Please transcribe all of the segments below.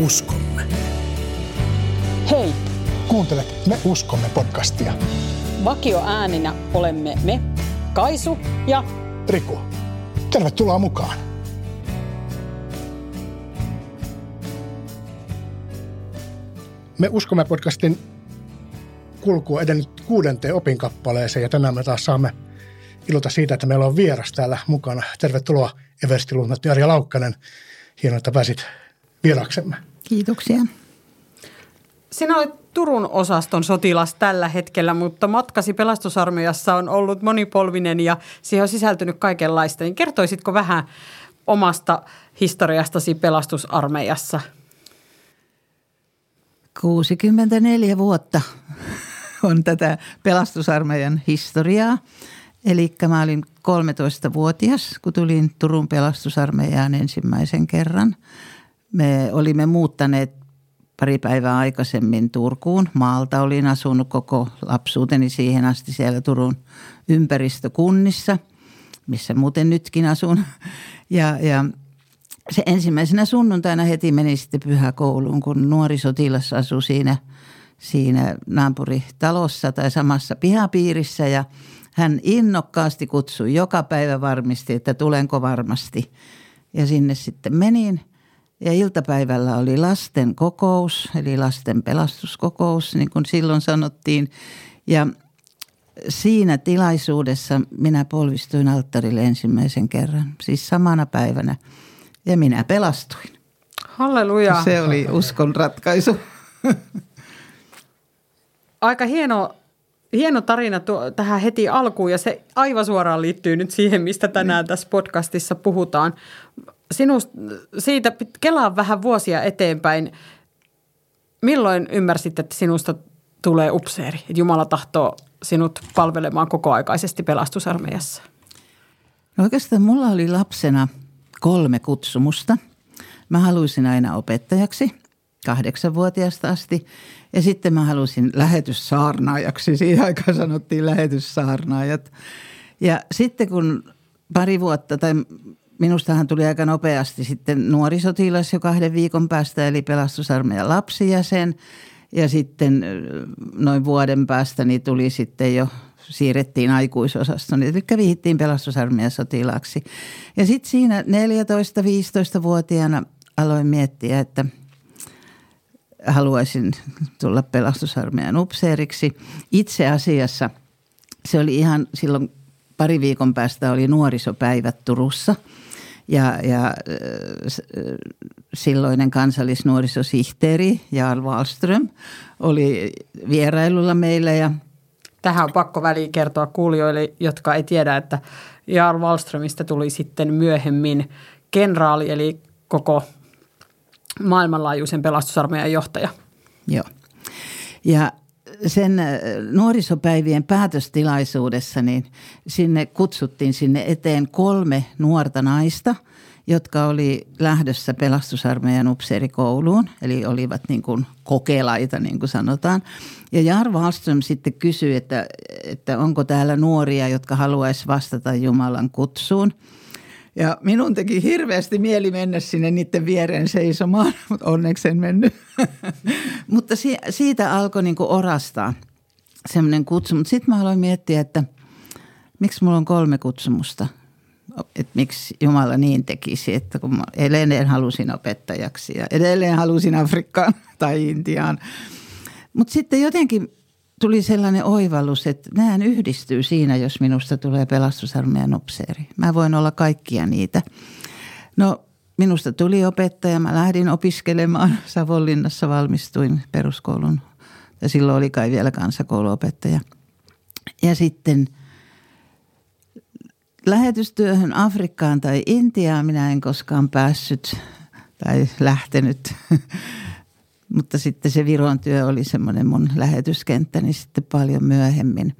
uskomme. Hei! Kuuntelet Me uskomme podcastia. Vakio ääninä olemme me, Kaisu ja Riku, tervetuloa mukaan. Me uskomme podcastin kulku edennyt kuudenteen opinkappaleeseen ja tänään me taas saamme ilota siitä, että meillä on vieras täällä mukana. Tervetuloa Eversti Lunnat ja Arja Laukkanen. Hienoa, että pääsit vieraksemme. Kiitoksia. Sinä olet Turun osaston sotilas tällä hetkellä, mutta matkasi pelastusarmeijassa on ollut monipolvinen ja siihen on sisältynyt kaikenlaista. Niin kertoisitko vähän omasta historiastasi pelastusarmeijassa? 64 vuotta on tätä pelastusarmeijan historiaa. Eli mä olin 13-vuotias, kun tulin Turun pelastusarmeijaan ensimmäisen kerran. Me olimme muuttaneet pari päivää aikaisemmin Turkuun. Maalta olin asunut koko lapsuuteni siihen asti siellä Turun ympäristökunnissa, missä muuten nytkin asun. Ja, ja se ensimmäisenä sunnuntaina heti meni sitten pyhäkouluun, kun nuori sotilas asui siinä, siinä naapuritalossa tai samassa pihapiirissä ja hän innokkaasti kutsui joka päivä varmisti, että tulenko varmasti. Ja sinne sitten menin ja iltapäivällä oli lasten kokous, eli lasten pelastuskokous, niin kuin silloin sanottiin. Ja siinä tilaisuudessa minä polvistuin alttarille ensimmäisen kerran, siis samana päivänä. Ja minä pelastuin. Halleluja. Se oli uskon ratkaisu. Aika hieno, hieno tarina tuo, tähän heti alkuun ja se aivan suoraan liittyy nyt siihen, mistä tänään tässä podcastissa puhutaan sinusta, siitä kelaa vähän vuosia eteenpäin. Milloin ymmärsit, että sinusta tulee upseeri? Että Jumala tahtoo sinut palvelemaan kokoaikaisesti pelastusarmeijassa? No oikeastaan mulla oli lapsena kolme kutsumusta. Mä haluaisin aina opettajaksi kahdeksanvuotiaasta asti. Ja sitten mä halusin lähetyssaarnaajaksi. Siihen aikaan sanottiin lähetyssaarnaajat. Ja sitten kun pari vuotta tai minustahan tuli aika nopeasti sitten nuorisotilas jo kahden viikon päästä, eli pelastusarmeijan lapsijäsen. Ja sitten noin vuoden päästä niin tuli sitten jo, siirrettiin aikuisosaston, eli vihittiin pelastusarmeijan sotilaaksi. Ja sitten siinä 14-15-vuotiaana aloin miettiä, että haluaisin tulla pelastusarmeijan upseeriksi. Itse asiassa se oli ihan silloin pari viikon päästä oli nuorisopäivät Turussa – ja, ja silloinen kansallisnuorisosihteeri Jarl Wallström oli vierailulla meillä ja Tähän on pakko väliin kertoa kuulijoille, jotka ei tiedä, että Jarl Wallströmistä tuli sitten myöhemmin kenraali, eli koko maailmanlaajuisen pelastusarmeijan johtaja. Joo. Ja sen äh, nuorisopäivien päätöstilaisuudessa, niin sinne kutsuttiin sinne eteen kolme nuorta naista, jotka oli lähdössä pelastusarmeijan upseerikouluun, eli olivat niin kuin kokelaita, niin kuin sanotaan. Ja Jar Wallström sitten kysyi, että, että onko täällä nuoria, jotka haluaisi vastata Jumalan kutsuun – ja minun teki hirveästi mieli mennä sinne niiden viereen seisomaan, mutta onneksi en mennyt. mutta si- siitä alkoi niinku orastaa semmoinen kutsu. Mutta sitten mä aloin miettiä, että miksi mulla on kolme kutsumusta. Että miksi Jumala niin tekisi, että kun mä edelleen halusin opettajaksi ja edelleen halusin Afrikkaan tai Intiaan. Mutta sitten jotenkin tuli sellainen oivallus, että nähän yhdistyy siinä, jos minusta tulee pelastusarmeijan upseeri. Mä voin olla kaikkia niitä. No minusta tuli opettaja. Mä lähdin opiskelemaan. Savonlinnassa valmistuin peruskoulun. Ja silloin oli kai vielä kansakouluopettaja. Ja sitten lähetystyöhön Afrikkaan tai Intiaan minä en koskaan päässyt tai lähtenyt. Mutta sitten se Viron työ oli semmoinen mun lähetyskenttäni sitten paljon myöhemmin.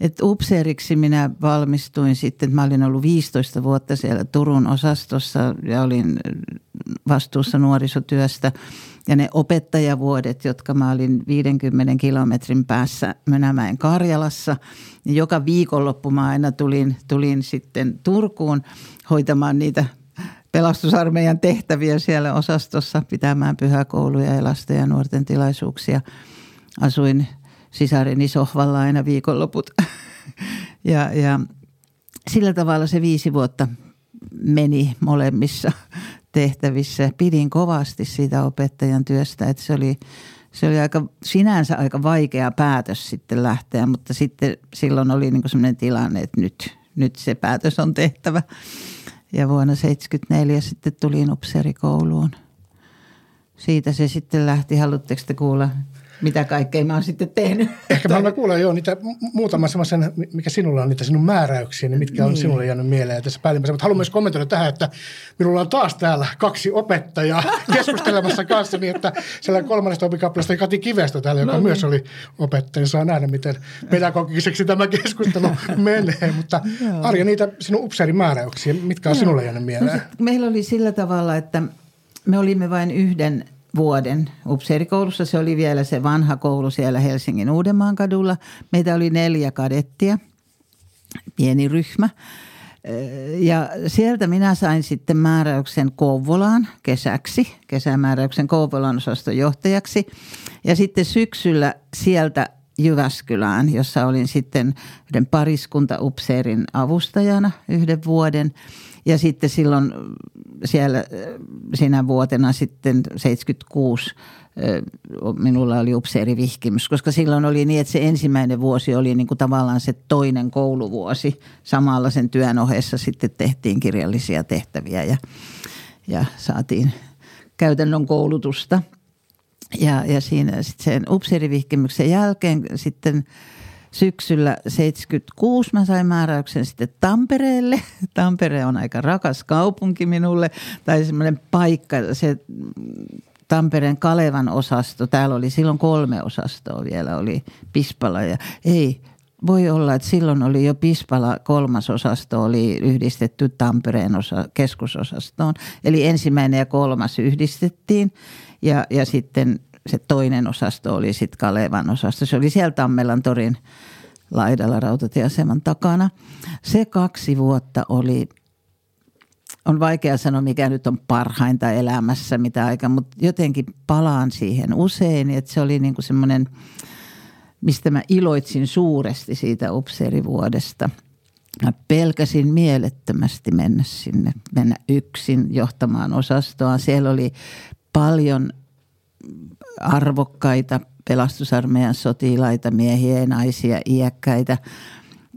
Et upseeriksi minä valmistuin sitten, mä olin ollut 15 vuotta siellä Turun osastossa ja olin vastuussa nuorisotyöstä. Ja ne opettajavuodet, jotka mä olin 50 kilometrin päässä Mönämäen Karjalassa, niin joka viikonloppu mä aina tulin, tulin sitten Turkuun hoitamaan niitä pelastusarmeijan tehtäviä siellä osastossa pitämään pyhäkouluja ja lasten ja nuorten tilaisuuksia. Asuin sisareni sohvalla aina viikonloput. ja, ja sillä tavalla se viisi vuotta meni molemmissa tehtävissä. Pidin kovasti siitä opettajan työstä, että se oli, se oli aika, sinänsä aika vaikea päätös sitten lähteä, mutta sitten silloin oli niin sellainen tilanne, että nyt, nyt se päätös on tehtävä. Ja vuonna 1974 sitten tulin upseerikouluun. Siitä se sitten lähti. Haluatteko te kuulla mitä kaikkea mä oon sitten tehnyt. Ehkä mä kuulla jo niitä muutaman semmoisen, mikä sinulla on niitä sinun määräyksiä, niin mitkä on niin. sinulle jäänyt mieleen tässä päällimmäisenä. Mutta haluan myös kommentoida tähän, että minulla on taas täällä kaksi opettajaa keskustelemassa kanssa, niin että siellä kolmannesta opikappaleesta Kati Kivestä täällä, joka no niin. myös oli opettaja. Saa nähdä, miten pedagogiseksi tämä keskustelu menee. Mutta Arja, niitä sinun upseerin määräyksiä, mitkä on Joo. sinulle jäänyt mieleen? No, meillä oli sillä tavalla, että me olimme vain yhden vuoden upseerikoulussa. Se oli vielä se vanha koulu siellä Helsingin Uudenmaan kadulla. Meitä oli neljä kadettia, pieni ryhmä. Ja sieltä minä sain sitten määräyksen Kouvolaan kesäksi, kesämääräyksen Kouvolan osaston johtajaksi. Ja sitten syksyllä sieltä Jyväskylään, jossa olin sitten yhden pariskunta-upseerin avustajana yhden vuoden – ja sitten silloin siellä sinä vuotena sitten 76 minulla oli upseerivihkimys, koska silloin oli niin, että se ensimmäinen vuosi oli niin kuin tavallaan se toinen kouluvuosi. Samalla sen työn ohessa sitten tehtiin kirjallisia tehtäviä ja, ja saatiin käytännön koulutusta. Ja, ja siinä sitten sen upseerivihkimyksen jälkeen sitten – syksyllä 76 mä sain määräyksen sitten Tampereelle. Tampere on aika rakas kaupunki minulle, tai semmoinen paikka, se Tampereen Kalevan osasto, täällä oli silloin kolme osastoa vielä, oli Pispala ja ei, voi olla, että silloin oli jo Pispala kolmas osasto oli yhdistetty Tampereen osa, keskusosastoon. Eli ensimmäinen ja kolmas yhdistettiin ja, ja sitten se toinen osasto oli sitten Kalevan osasto. Se oli siellä Tammelan torin laidalla rautatieaseman takana. Se kaksi vuotta oli, on vaikea sanoa mikä nyt on parhainta elämässä mitä aika, mutta jotenkin palaan siihen usein, että se oli niin kuin semmoinen, mistä mä iloitsin suuresti siitä upseerivuodesta. Mä pelkäsin mielettömästi mennä sinne, mennä yksin johtamaan osastoa. Siellä oli paljon arvokkaita pelastusarmeijan sotilaita, miehiä ja naisia, iäkkäitä,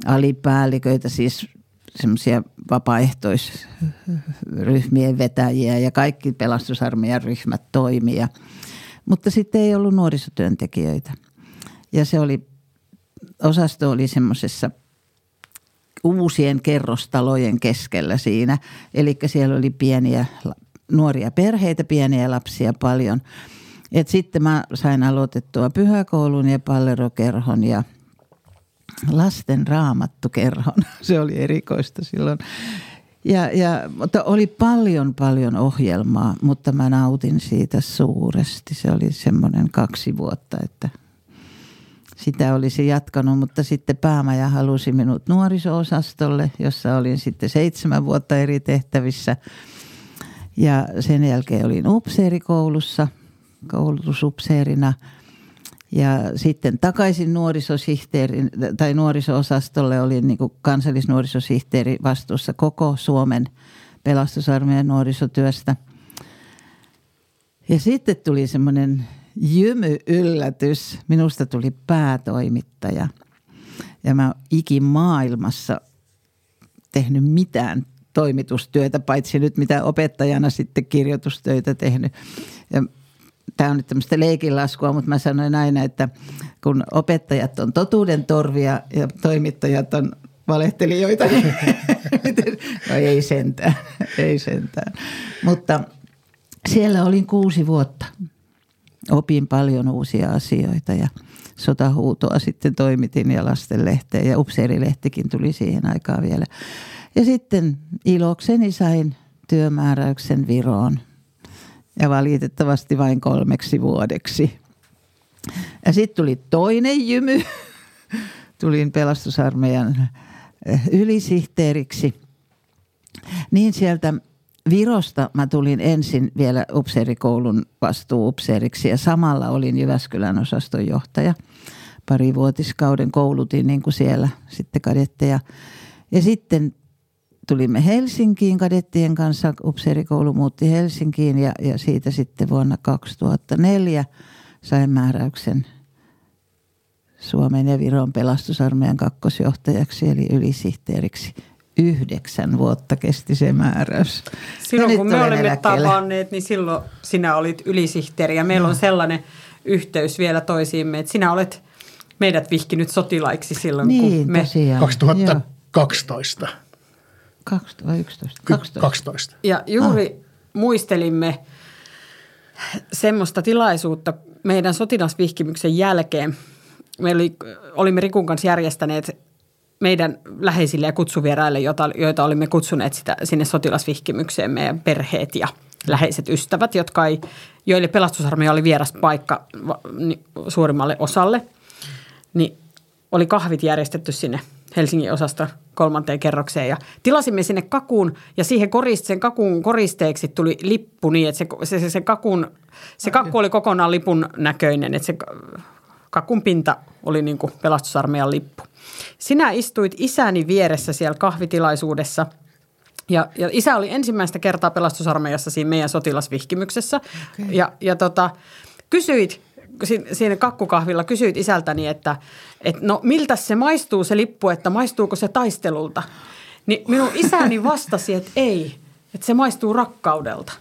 alipäälliköitä, siis semmoisia vapaaehtoisryhmien vetäjiä ja kaikki pelastusarmeijan ryhmät toimia. Mutta sitten ei ollut nuorisotyöntekijöitä. Ja se oli, osasto oli semmoisessa uusien kerrostalojen keskellä siinä. Eli siellä oli pieniä nuoria perheitä, pieniä lapsia paljon – et sitten mä sain aloitettua pyhäkoulun ja pallerokerhon ja lasten raamattukerhon. Se oli erikoista silloin. Ja, ja, mutta oli paljon, paljon ohjelmaa, mutta mä nautin siitä suuresti. Se oli semmoinen kaksi vuotta, että sitä olisi jatkanut, mutta sitten päämaja halusi minut nuoriso-osastolle, jossa olin sitten seitsemän vuotta eri tehtävissä. Ja sen jälkeen olin upseerikoulussa – koulutusupseerina ja sitten takaisin nuorisosihteerin tai nuoriso-osastolle olin niin kuin kansallisnuorisosihteeri vastuussa koko Suomen pelastusarmeijan nuorisotyöstä. Ja sitten tuli semmoinen jymy-yllätys. Minusta tuli päätoimittaja. Ja mä ikimaailmassa tehnyt mitään toimitustyötä, paitsi nyt mitä opettajana sitten kirjoitustöitä tehnyt. Ja tämä on nyt tämmöistä leikinlaskua, mutta mä sanoin aina, että kun opettajat on totuuden torvia ja toimittajat on valehtelijoita, niin no ei sentään, ei sentään. Mutta siellä olin kuusi vuotta. Opin paljon uusia asioita ja sotahuutoa sitten toimitin ja lastenlehteä ja upseerilehtikin tuli siihen aikaan vielä. Ja sitten ilokseni sain työmääräyksen Viroon ja valitettavasti vain kolmeksi vuodeksi. Ja sitten tuli toinen jymy. Tulin pelastusarmeijan eh, ylisihteeriksi. Niin sieltä Virosta mä tulin ensin vielä upseerikoulun vastuuupseeriksi ja samalla olin Jyväskylän osaston johtaja. Parivuotiskauden koulutin niin kuin siellä sitten kadetteja. Ja sitten tulimme Helsinkiin kadettien kanssa. Upseerikoulu muutti Helsinkiin ja, ja siitä sitten vuonna 2004 sain määräyksen Suomen ja Viron pelastusarmeijan kakkosjohtajaksi eli ylisihteeriksi. Yhdeksän vuotta kesti se määräys. Silloin kun me olemme tavanneet, niin silloin sinä olit ylisihteeri ja meillä no. on sellainen yhteys vielä toisiimme, että sinä olet meidät vihkinyt sotilaiksi silloin, niin, kun me... Tosiaan. 2012. 2011. 12. 12. Ja juuri ah. muistelimme semmoista tilaisuutta meidän sotilasvihkimyksen jälkeen. Me oli, olimme Rikun kanssa järjestäneet meidän läheisille ja kutsuvieraille, joita, joita olimme kutsuneet sitä, sinne sotilasvihkimykseen, meidän perheet ja läheiset ystävät, jotka ei, joille pelastusarmeija oli vieras paikka suurimmalle osalle, niin oli kahvit järjestetty sinne Helsingin osasta kolmanteen kerrokseen ja tilasimme sinne kakuun ja siihen koriste, sen kakun koristeeksi tuli lippu niin, että se, se, se, kakun, se kakku oli kokonaan lipun näköinen, että se kakun pinta oli niin kuin pelastusarmeijan lippu. Sinä istuit isäni vieressä siellä kahvitilaisuudessa ja, ja isä oli ensimmäistä kertaa pelastusarmeijassa siinä meidän sotilasvihkimyksessä okay. ja, ja tota, kysyit siinä kakkukahvilla kysyit isältäni, että, että no miltä se maistuu se lippu, että maistuuko se taistelulta. Niin minun isäni vastasi, että ei, että se maistuu rakkaudelta.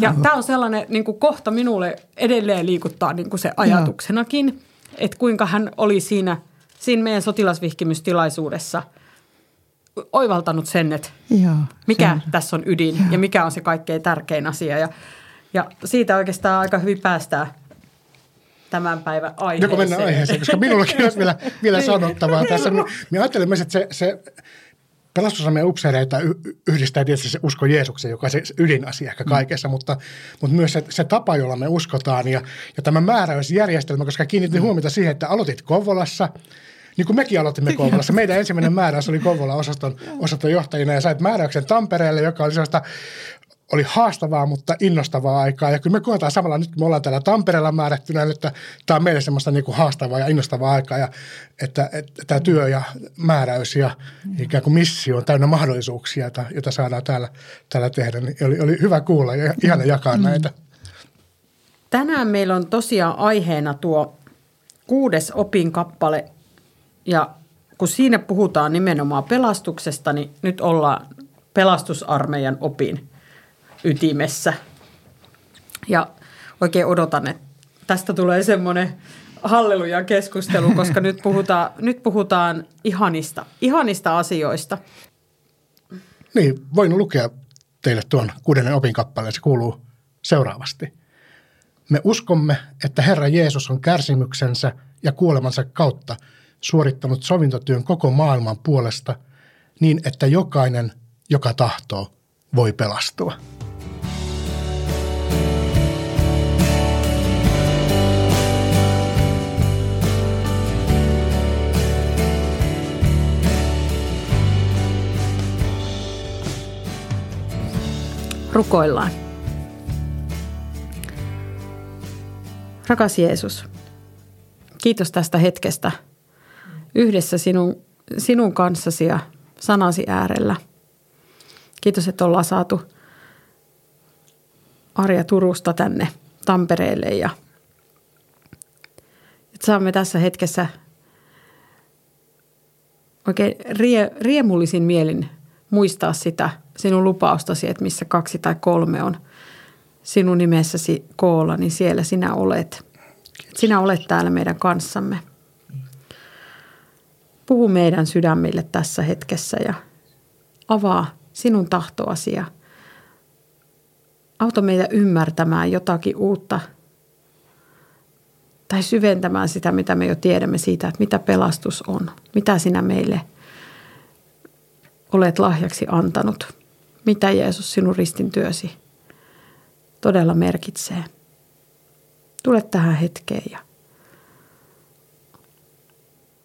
Ja tämä on sellainen niin kuin kohta minulle edelleen liikuttaa niin kuin se ajatuksenakin, että kuinka hän oli siinä, siinä meidän sotilasvihkimystilaisuudessa oivaltanut sen, että Joo, mikä tässä on ydin Joo. ja mikä on se kaikkein tärkein asia. Ja, ja siitä oikeastaan aika hyvin päästään tämän päivän aiheeseen. Joko mennään aiheeseen, koska minullakin olisi vielä, vielä niin. sanottavaa tässä. Minä ajattelen myös, että se, se pelastusarmeijan upseereita yhdistää tietysti se usko Jeesuksen, joka on se ydinasia ehkä mm. kaikessa, mm. mutta, mutta myös se, se tapa, jolla me uskotaan ja, ja tämä määräysjärjestelmä, koska kiinnitin mm. huomiota siihen, että aloitit Kouvolassa, niin kuin mekin aloitimme Kouvolassa. Meidän ensimmäinen määräys oli Kouvola osaston, osaston johtajina ja sait määräyksen Tampereelle, joka oli sellaista oli haastavaa, mutta innostavaa aikaa. Ja kyllä me koetaan samalla nyt, kun me ollaan täällä Tampereella määrättynä, että tämä on meille semmoista niin kuin haastavaa ja innostavaa aikaa. Ja että, että tämä työ ja määräys ja ikään kuin missio on täynnä mahdollisuuksia, joita, joita saadaan täällä, täällä tehdä. Niin oli, oli hyvä kuulla ja ihana jakaa mm. näitä. Tänään meillä on tosiaan aiheena tuo kuudes opinkappale ja kun siinä puhutaan nimenomaan pelastuksesta, niin nyt ollaan pelastusarmeijan opin ytimessä. Ja oikein odotan, että tästä tulee semmoinen halleluja keskustelu, koska nyt puhutaan, nyt puhutaan ihanista, ihanista asioista. Niin, voin lukea teille tuon kuudennen opinkappaleen. Se kuuluu seuraavasti. Me uskomme, että Herra Jeesus on kärsimyksensä ja kuolemansa kautta suorittanut sovintotyön koko maailman puolesta niin, että jokainen, joka tahtoo, voi pelastua. Rukoillaan. Rakas Jeesus, kiitos tästä hetkestä yhdessä sinun, sinun kanssasi ja sanasi äärellä. Kiitos, että ollaan saatu Arja Turusta tänne Tampereelle ja että saamme tässä hetkessä oikein rie, riemullisin mielin muistaa sitä – sinun lupaustasi, että missä kaksi tai kolme on sinun nimessäsi koolla, niin siellä sinä olet. Sinä olet täällä meidän kanssamme. Puhu meidän sydämille tässä hetkessä ja avaa sinun tahtoasi ja auta meitä ymmärtämään jotakin uutta tai syventämään sitä, mitä me jo tiedämme siitä, että mitä pelastus on, mitä sinä meille olet lahjaksi antanut mitä Jeesus sinun ristin työsi todella merkitsee. Tule tähän hetkeen ja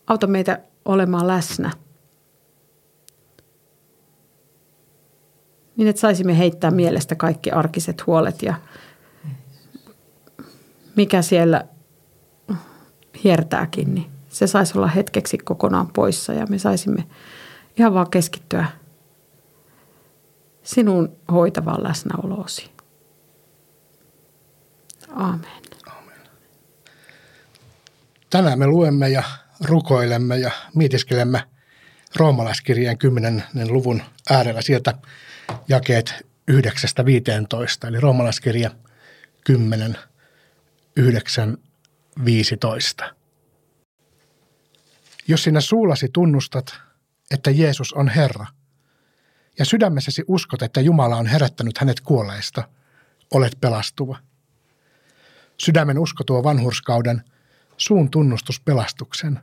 auta meitä olemaan läsnä Niin, että saisimme heittää mielestä kaikki arkiset huolet ja mikä siellä hiertääkin, niin se saisi olla hetkeksi kokonaan poissa ja me saisimme ihan vaan keskittyä sinun hoitavaan läsnäoloosi. Amen. Amen. Tänään me luemme ja rukoilemme ja mietiskelemme roomalaiskirjeen 10. luvun äärellä sieltä jakeet 9-15, eli roomalaiskirja 10, 9, 15. Jos sinä suulasi tunnustat, että Jeesus on Herra, ja sydämessäsi uskot, että Jumala on herättänyt hänet kuolleista, olet pelastuva. Sydämen usko tuo vanhurskauden, suun tunnustus pelastuksen.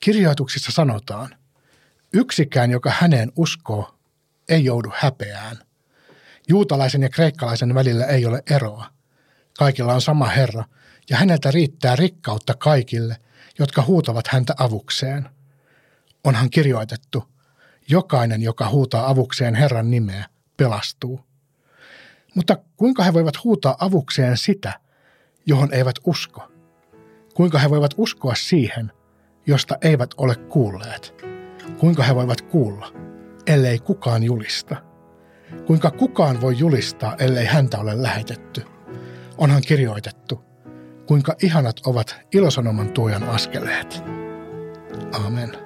Kirjoituksissa sanotaan, yksikään, joka häneen uskoo, ei joudu häpeään. Juutalaisen ja kreikkalaisen välillä ei ole eroa. Kaikilla on sama Herra, ja häneltä riittää rikkautta kaikille, jotka huutavat häntä avukseen. Onhan kirjoitettu, jokainen, joka huutaa avukseen Herran nimeä, pelastuu. Mutta kuinka he voivat huutaa avukseen sitä, johon eivät usko? Kuinka he voivat uskoa siihen, josta eivät ole kuulleet? Kuinka he voivat kuulla, ellei kukaan julista? Kuinka kukaan voi julistaa, ellei häntä ole lähetetty? Onhan kirjoitettu, kuinka ihanat ovat ilosanoman tuojan askeleet. Amen.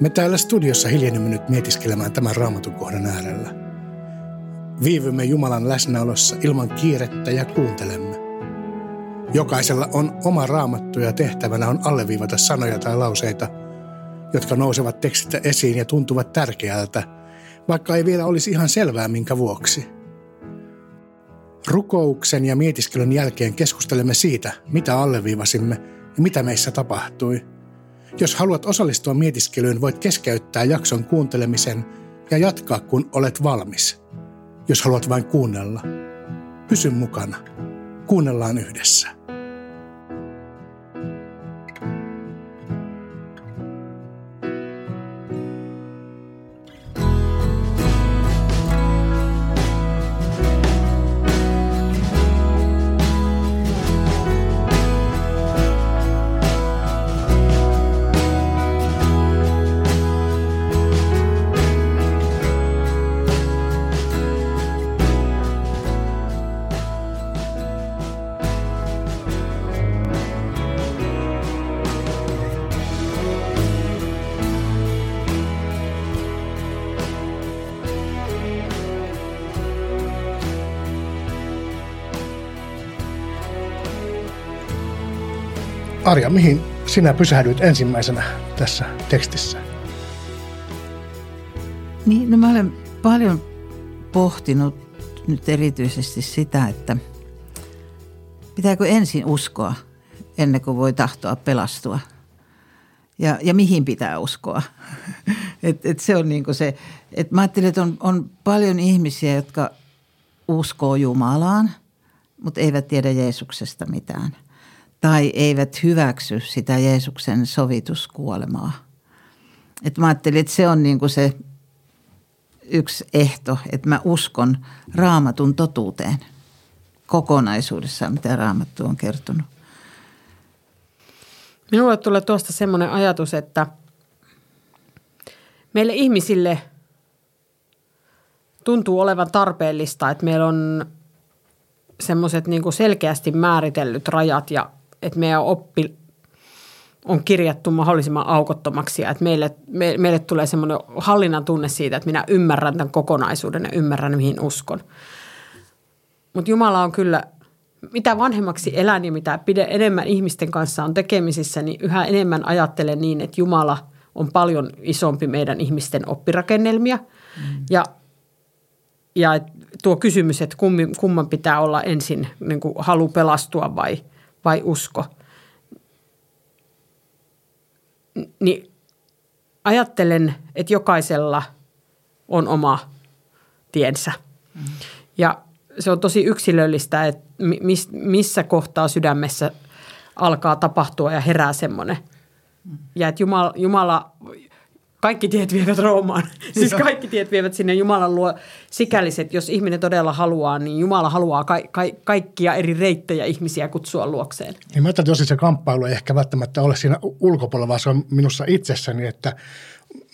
Me täällä studiossa hiljennymme nyt mietiskelemään tämän raamatun kohdan äärellä. Viivymme Jumalan läsnäolossa ilman kiirettä ja kuuntelemme. Jokaisella on oma raamattu ja tehtävänä on alleviivata sanoja tai lauseita, jotka nousevat tekstistä esiin ja tuntuvat tärkeältä, vaikka ei vielä olisi ihan selvää minkä vuoksi – Rukouksen ja mietiskelyn jälkeen keskustelemme siitä, mitä alleviivasimme ja mitä meissä tapahtui. Jos haluat osallistua mietiskelyyn, voit keskeyttää jakson kuuntelemisen ja jatkaa, kun olet valmis. Jos haluat vain kuunnella, pysy mukana. Kuunnellaan yhdessä. Arja, mihin sinä pysähdyit ensimmäisenä tässä tekstissä? Niin, no mä olen paljon pohtinut nyt erityisesti sitä, että pitääkö ensin uskoa ennen kuin voi tahtoa pelastua. Ja, ja mihin pitää uskoa. et, et se on niin se, että mä ajattelin, että on, on paljon ihmisiä, jotka uskoo Jumalaan, mutta eivät tiedä Jeesuksesta mitään – tai eivät hyväksy sitä Jeesuksen sovituskuolemaa. Et mä ajattelin, että se on niin kuin se yksi ehto, että mä uskon raamatun totuuteen kokonaisuudessaan, mitä raamattu on kertonut. Minulle tulee tuosta semmoinen ajatus, että meille ihmisille tuntuu olevan tarpeellista, että meillä on semmoiset niin selkeästi määritellyt rajat ja että meidän oppi on kirjattu mahdollisimman aukottomaksi ja että meille, me, meille tulee semmoinen hallinnan tunne siitä, että minä ymmärrän tämän kokonaisuuden ja ymmärrän, mihin uskon. Mutta Jumala on kyllä, mitä vanhemmaksi elän ja mitä pide, enemmän ihmisten kanssa on tekemisissä, niin yhä enemmän ajattelen niin, että Jumala on paljon isompi meidän ihmisten oppirakennelmia. Mm. Ja, ja tuo kysymys, että kumman pitää olla ensin niin kuin halu pelastua vai – vai usko. Niin ajattelen, että jokaisella on oma tiensä. Mm. Ja se on tosi yksilöllistä, että missä kohtaa sydämessä alkaa tapahtua ja herää semmoinen. Mm. Ja että Jumala, Jumala kaikki tiet vievät Roomaan. siis kaikki tiet vievät sinne Jumalan luo sikäliset, jos ihminen todella haluaa, niin Jumala haluaa ka- ka- kaikkia eri reittejä ihmisiä kutsua luokseen. Niin mä ajattelin, että se kamppailu ei ehkä välttämättä ole siinä ulkopuolella, vaan se on minussa itsessäni, että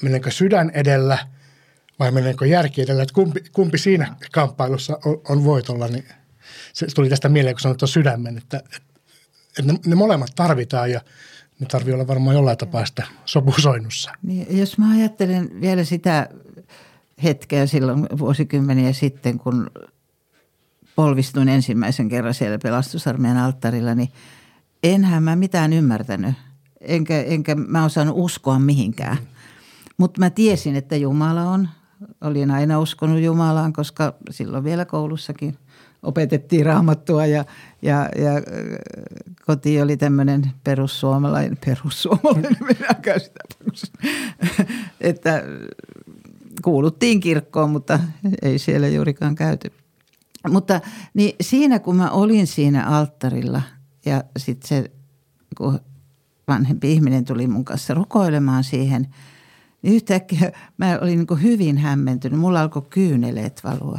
menenkö sydän edellä vai menenkö järki edellä, että kumpi, kumpi siinä kamppailussa on, on voitolla, niin se tuli tästä mieleen, kun sanoit sydämen, että, että, että ne, ne molemmat tarvitaan ja – ne tarvii olla varmaan jollain tapaa sitä sopusoinnussa. Niin, jos mä ajattelen vielä sitä hetkeä silloin vuosikymmeniä sitten, kun polvistuin ensimmäisen kerran siellä pelastusarmeijan alttarilla, niin enhän mä mitään ymmärtänyt. Enkä, enkä mä osannut uskoa mihinkään. Mutta mä tiesin, että Jumala on. Olin aina uskonut Jumalaan, koska silloin vielä koulussakin – opetettiin raamattua ja, ja, ja äh, koti oli tämmöinen perussuomalainen, perussuomalainen, minä sitä että kuuluttiin kirkkoon, mutta ei siellä juurikaan käyty. Mutta niin siinä kun mä olin siinä alttarilla ja sitten se, kun vanhempi ihminen tuli mun kanssa rukoilemaan siihen, niin yhtäkkiä mä olin niin hyvin hämmentynyt. Mulla alkoi kyyneleet valua.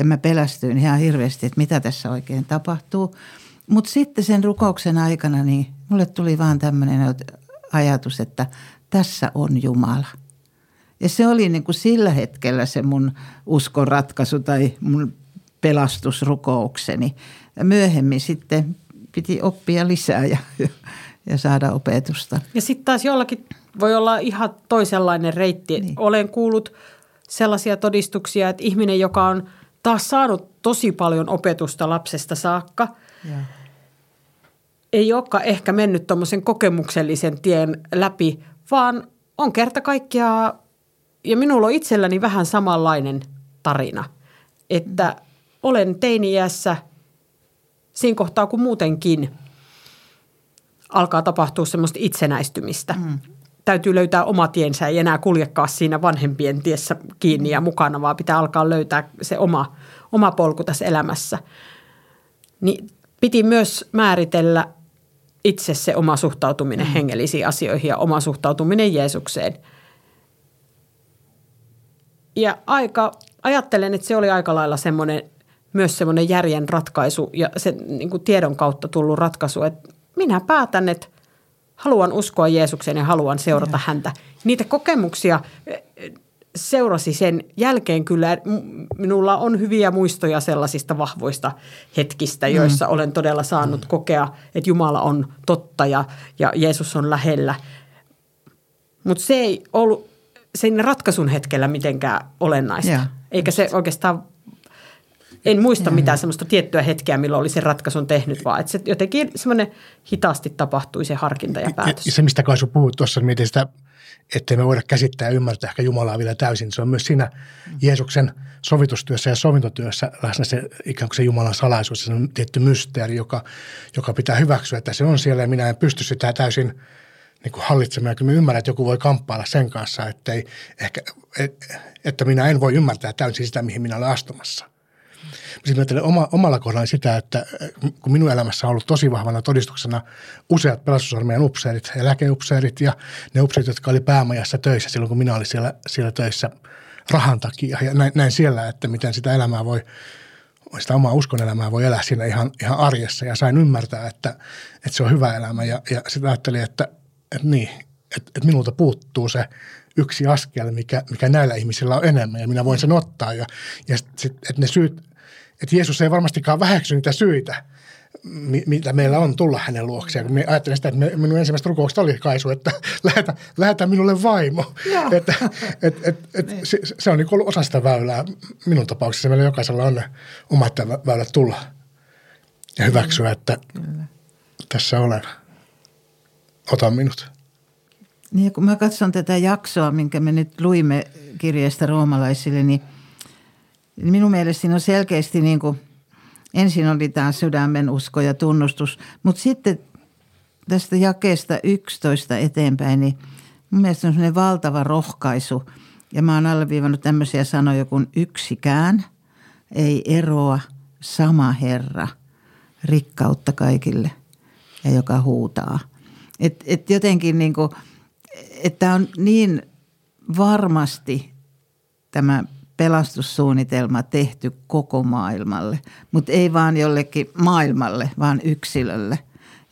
Ja mä pelästyin ihan hirveästi, että mitä tässä oikein tapahtuu. Mutta sitten sen rukouksen aikana niin mulle tuli vaan tämmöinen ajatus, että tässä on Jumala. Ja se oli niin kuin sillä hetkellä se mun uskon ratkaisu tai mun pelastusrukoukseni. Ja myöhemmin sitten piti oppia lisää ja, ja, saada opetusta. Ja sitten taas jollakin voi olla ihan toisenlainen reitti. Niin. Olen kuullut sellaisia todistuksia, että ihminen, joka on – taas saanut tosi paljon opetusta lapsesta saakka. Ja. Ei olekaan ehkä mennyt tuommoisen kokemuksellisen tien läpi, vaan on kerta kaikkiaan, ja minulla on itselläni vähän samanlainen tarina, että olen teini-iässä siinä kohtaa, kun muutenkin alkaa tapahtua semmoista itsenäistymistä. Mm täytyy löytää oma tiensä, ei enää kuljekaan siinä vanhempien tiessä kiinni ja mukana, vaan pitää alkaa löytää se oma, oma polku tässä elämässä. Niin piti myös määritellä itse se oma suhtautuminen mm. hengellisiin asioihin ja oma suhtautuminen Jeesukseen. Ja aika, ajattelen, että se oli aika lailla semmoinen, myös semmoinen järjen ratkaisu ja se niin tiedon kautta tullut ratkaisu, että minä päätän, että haluan uskoa Jeesukseen ja haluan seurata ja. häntä. Niitä kokemuksia eh, seurasi sen jälkeen kyllä. Minulla on hyviä muistoja sellaisista vahvoista hetkistä, mm. joissa mm. olen todella saanut mm. kokea, että Jumala on totta ja, ja Jeesus on lähellä. Mutta se ei ollut sen ratkaisun hetkellä mitenkään olennaista. Ja. Eikä se oikeastaan en muista mitään semmoista tiettyä hetkeä, milloin oli se ratkaisun tehnyt, vaan että se jotenkin semmoinen hitaasti tapahtui se harkinta ja päätös. Ja se, mistä Kaisu puhut tuossa, mietin sitä, ettei me voida käsittää ja ymmärtää ehkä Jumalaa vielä täysin. Se on myös siinä Jeesuksen sovitustyössä ja sovintotyössä läsnä se ikään kuin se Jumalan salaisuus, se on tietty mysteeri, joka, joka pitää hyväksyä, että se on siellä ja minä en pysty sitä täysin niin kuin hallitsemaan. Kyllä mä ymmärrän, että joku voi kamppailla sen kanssa, ettei ehkä, et, että minä en voi ymmärtää täysin sitä, mihin minä olen astumassa. Sitten ajattelen oma, omalla kohdalla sitä, että kun minun elämässä on ollut tosi vahvana todistuksena useat pelastusarmeijan upseerit ja lääkeupseerit ja ne upseerit, jotka oli päämajassa töissä silloin, kun minä olin siellä, siellä töissä rahan takia. Ja näin, näin siellä, että miten sitä elämää voi sitä omaa uskonelämää voi elää siinä ihan, ihan arjessa. Ja sain ymmärtää, että, että se on hyvä elämä. Ja, ja sitten ajattelin, että, että niin, että, että minulta puuttuu se yksi askel, mikä, mikä näillä ihmisillä on enemmän ja minä voin sen ottaa. Ja, ja sit, että ne syyt, että Jeesus ei varmastikaan väheksy niitä syitä, mitä meillä on tulla hänen luokseen. Kun me ajattelen sitä, että minun ensimmäistä rukouksesta oli Kaisu, että lähetä, lähetä minulle vaimo. että, et, et, et, niin. se, se on niin ollut osa sitä väylää. Minun tapauksessa meillä jokaisella on omat väylät tulla ja hyväksyä, että Kyllä. tässä olen. Ota minut. Niin, kun mä katson tätä jaksoa, minkä me nyt luimme kirjeestä roomalaisille, niin – minun mielestäni on selkeästi niin kuin, ensin oli tämä sydämen usko ja tunnustus, mutta sitten tästä jakeesta 11 eteenpäin, niin mun mielestä on sellainen valtava rohkaisu. Ja mä oon alleviivannut tämmöisiä sanoja kuin yksikään, ei eroa, sama Herra, rikkautta kaikille ja joka huutaa. Et, et jotenkin niin kuin, että on niin varmasti tämä pelastussuunnitelma tehty koko maailmalle, mutta ei vaan jollekin maailmalle, vaan yksilölle.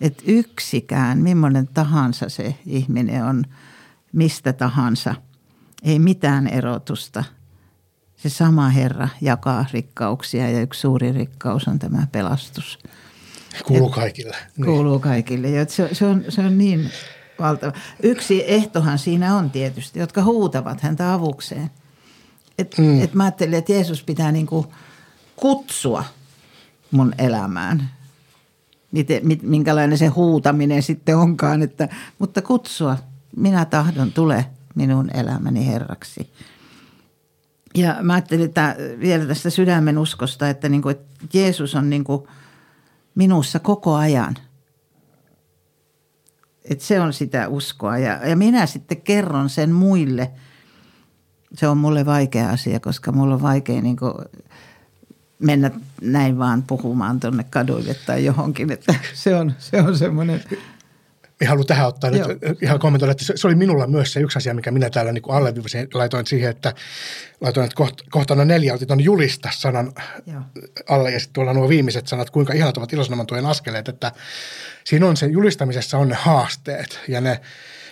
Että yksikään, millainen tahansa se ihminen on, mistä tahansa, ei mitään erotusta. Se sama Herra jakaa rikkauksia ja yksi suuri rikkaus on tämä pelastus. Kuuluu kaikille. Niin. Kuuluu kaikille. Ja se, se, on, se on niin valtava. Yksi ehtohan siinä on tietysti, jotka huutavat häntä avukseen. Et, mm. et mä ajattelin, että Jeesus pitää niinku kutsua mun elämään. Miten, mit, minkälainen se huutaminen sitten onkaan, että, mutta kutsua. Minä tahdon, tule minun elämäni Herraksi. Ja mä ajattelin että vielä tästä sydämen uskosta, että, niinku, että Jeesus on niinku minussa koko ajan. Että se on sitä uskoa ja, ja minä sitten kerron sen muille – se on mulle vaikea asia, koska mulla on vaikea niin mennä näin vaan puhumaan tuonne kaduille tai johonkin. Että se on, se on semmoinen... Minä haluan tähän ottaa Joo. nyt ihan kommentoida, että se, se oli minulla myös se yksi asia, mikä minä täällä niin alleviivasin, laitoin siihen, että laitoin, että koht, kohtana neljä otin tuon julista sanan Joo. alle ja sitten tuolla nuo viimeiset sanat, kuinka ihanat ovat ilosanoman tuen askeleet, että siinä on se julistamisessa on ne haasteet ja ne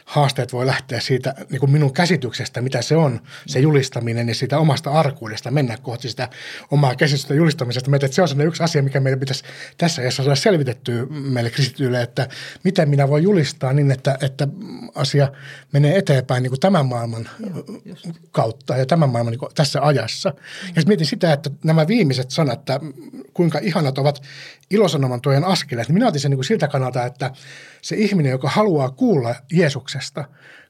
haasteet voi lähteä siitä niin kuin minun käsityksestä, mitä se on, se julistaminen ja siitä omasta arkuudesta mennä kohti sitä omaa käsitystä julistamisesta. Meitä, että se on sellainen yksi asia, mikä meidän pitäisi tässä ajassa saada selvitettyä meille kristityille, että miten minä voin julistaa niin, että, että asia menee eteenpäin niin kuin tämän maailman Joo, kautta ja tämän maailman niin kuin tässä ajassa. Ja sitten mietin sitä, että nämä viimeiset sanat, että kuinka ihanat ovat ilosanoman tuojen askeleet, niin minä otin sen niin kuin siltä kannalta, että se ihminen, joka haluaa kuulla Jeesuksesta,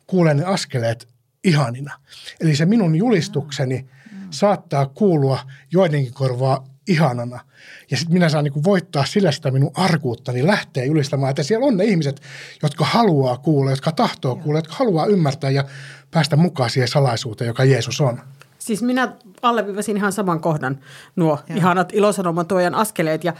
kuulee ne askeleet ihanina. Eli se minun julistukseni saattaa kuulua joidenkin korvaa ihanana. Ja sitten minä saan niin voittaa sillä sitä minun arkuuttani lähteä julistamaan, että siellä on ne ihmiset, jotka haluaa kuulla, jotka tahtoo kuulla, jotka haluaa ymmärtää ja päästä mukaan siihen salaisuuteen, joka Jeesus on. Siis minä alleviivasin ihan saman kohdan, nuo Joo. ihanat ilosanomatuojan askeleet. Ja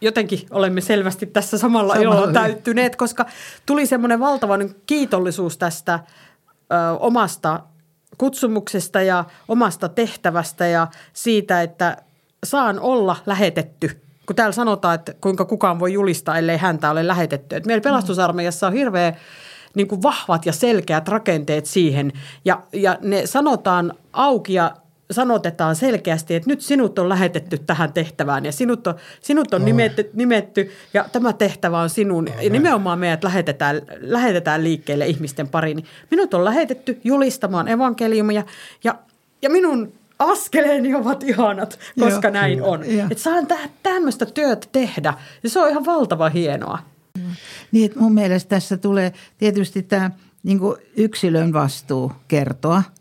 jotenkin olemme selvästi tässä samalla, samalla ilolla täyttyneet, koska tuli semmoinen valtava niin kiitollisuus tästä ö, omasta kutsumuksesta ja omasta tehtävästä ja siitä, että saan olla lähetetty. Kun täällä sanotaan, että kuinka kukaan voi julistaa, ellei häntä ole lähetetty. Et meillä pelastusarmeijassa on hirveä niin kuin vahvat ja selkeät rakenteet siihen ja, ja ne sanotaan auki ja sanotetaan selkeästi, että nyt sinut on lähetetty tähän tehtävään ja sinut on, sinut on nimetty, nimetty ja tämä tehtävä on sinun. Ja nimenomaan meidät lähetetään, lähetetään liikkeelle ihmisten pariin. Minut on lähetetty julistamaan evankeliumia ja, ja minun askeleeni ovat ihanat, koska Joo, näin kyllä. on. Että saan tämmöistä työtä tehdä ja se on ihan valtava hienoa. Niin, että mun mielestä tässä tulee tietysti tämä niin yksilön vastuu kertoa –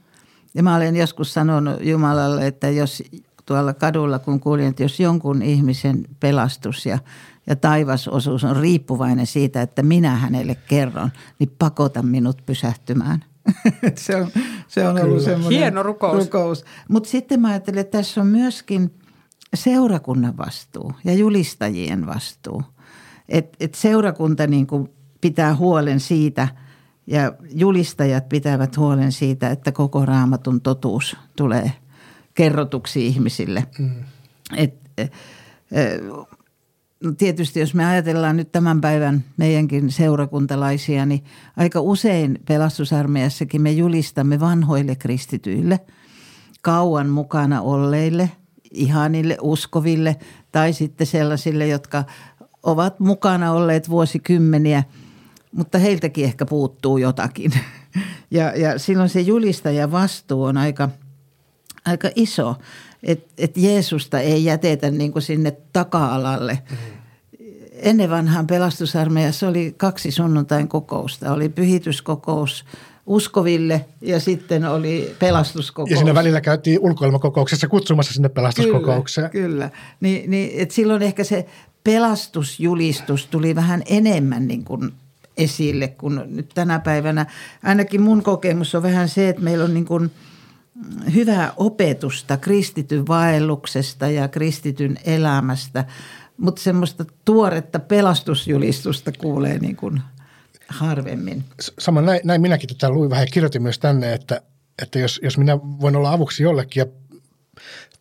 ja mä olen joskus sanonut Jumalalle, että jos tuolla kadulla kun kuulin, että jos jonkun ihmisen pelastus ja, ja taivasosuus on riippuvainen siitä, että minä hänelle kerron, niin pakota minut pysähtymään. se on, se on ollut semmoinen Hieno rukous. rukous. Mutta sitten mä ajattelen, että tässä on myöskin seurakunnan vastuu ja julistajien vastuu. Et, et seurakunta niin kuin pitää huolen siitä – ja julistajat pitävät huolen siitä, että koko raamatun totuus tulee kerrotuksi ihmisille. Mm. Et, e, e, no tietysti jos me ajatellaan nyt tämän päivän meidänkin seurakuntalaisia, niin aika usein pelastusarmeijassakin me julistamme vanhoille kristityille, kauan mukana olleille, ihanille, uskoville tai sitten sellaisille, jotka ovat mukana olleet vuosikymmeniä – mutta heiltäkin ehkä puuttuu jotakin. Ja, ja silloin se julistaja vastuu on aika, aika iso, että et Jeesusta ei jätetä niin kuin sinne taka-alalle. Mm. Ennen vanhaan pelastusarmeijassa oli kaksi sunnuntain kokousta. Oli pyhityskokous uskoville ja sitten oli pelastuskokous. Ja siinä välillä käytiin ulkoilmakokouksessa kutsumassa sinne pelastuskokoukseen. Kyllä, kyllä. Ni, niin, et silloin ehkä se pelastusjulistus tuli vähän enemmän niin kuin – esille, kun nyt tänä päivänä ainakin mun kokemus on vähän se, että meillä on niin kuin hyvää opetusta kristityn vaelluksesta ja kristityn elämästä, mutta semmoista tuoretta pelastusjulistusta kuulee niin kuin harvemmin. Sama näin, näin minäkin tätä luin vähän ja kirjoitin myös tänne, että että jos, jos minä voin olla avuksi jollekin ja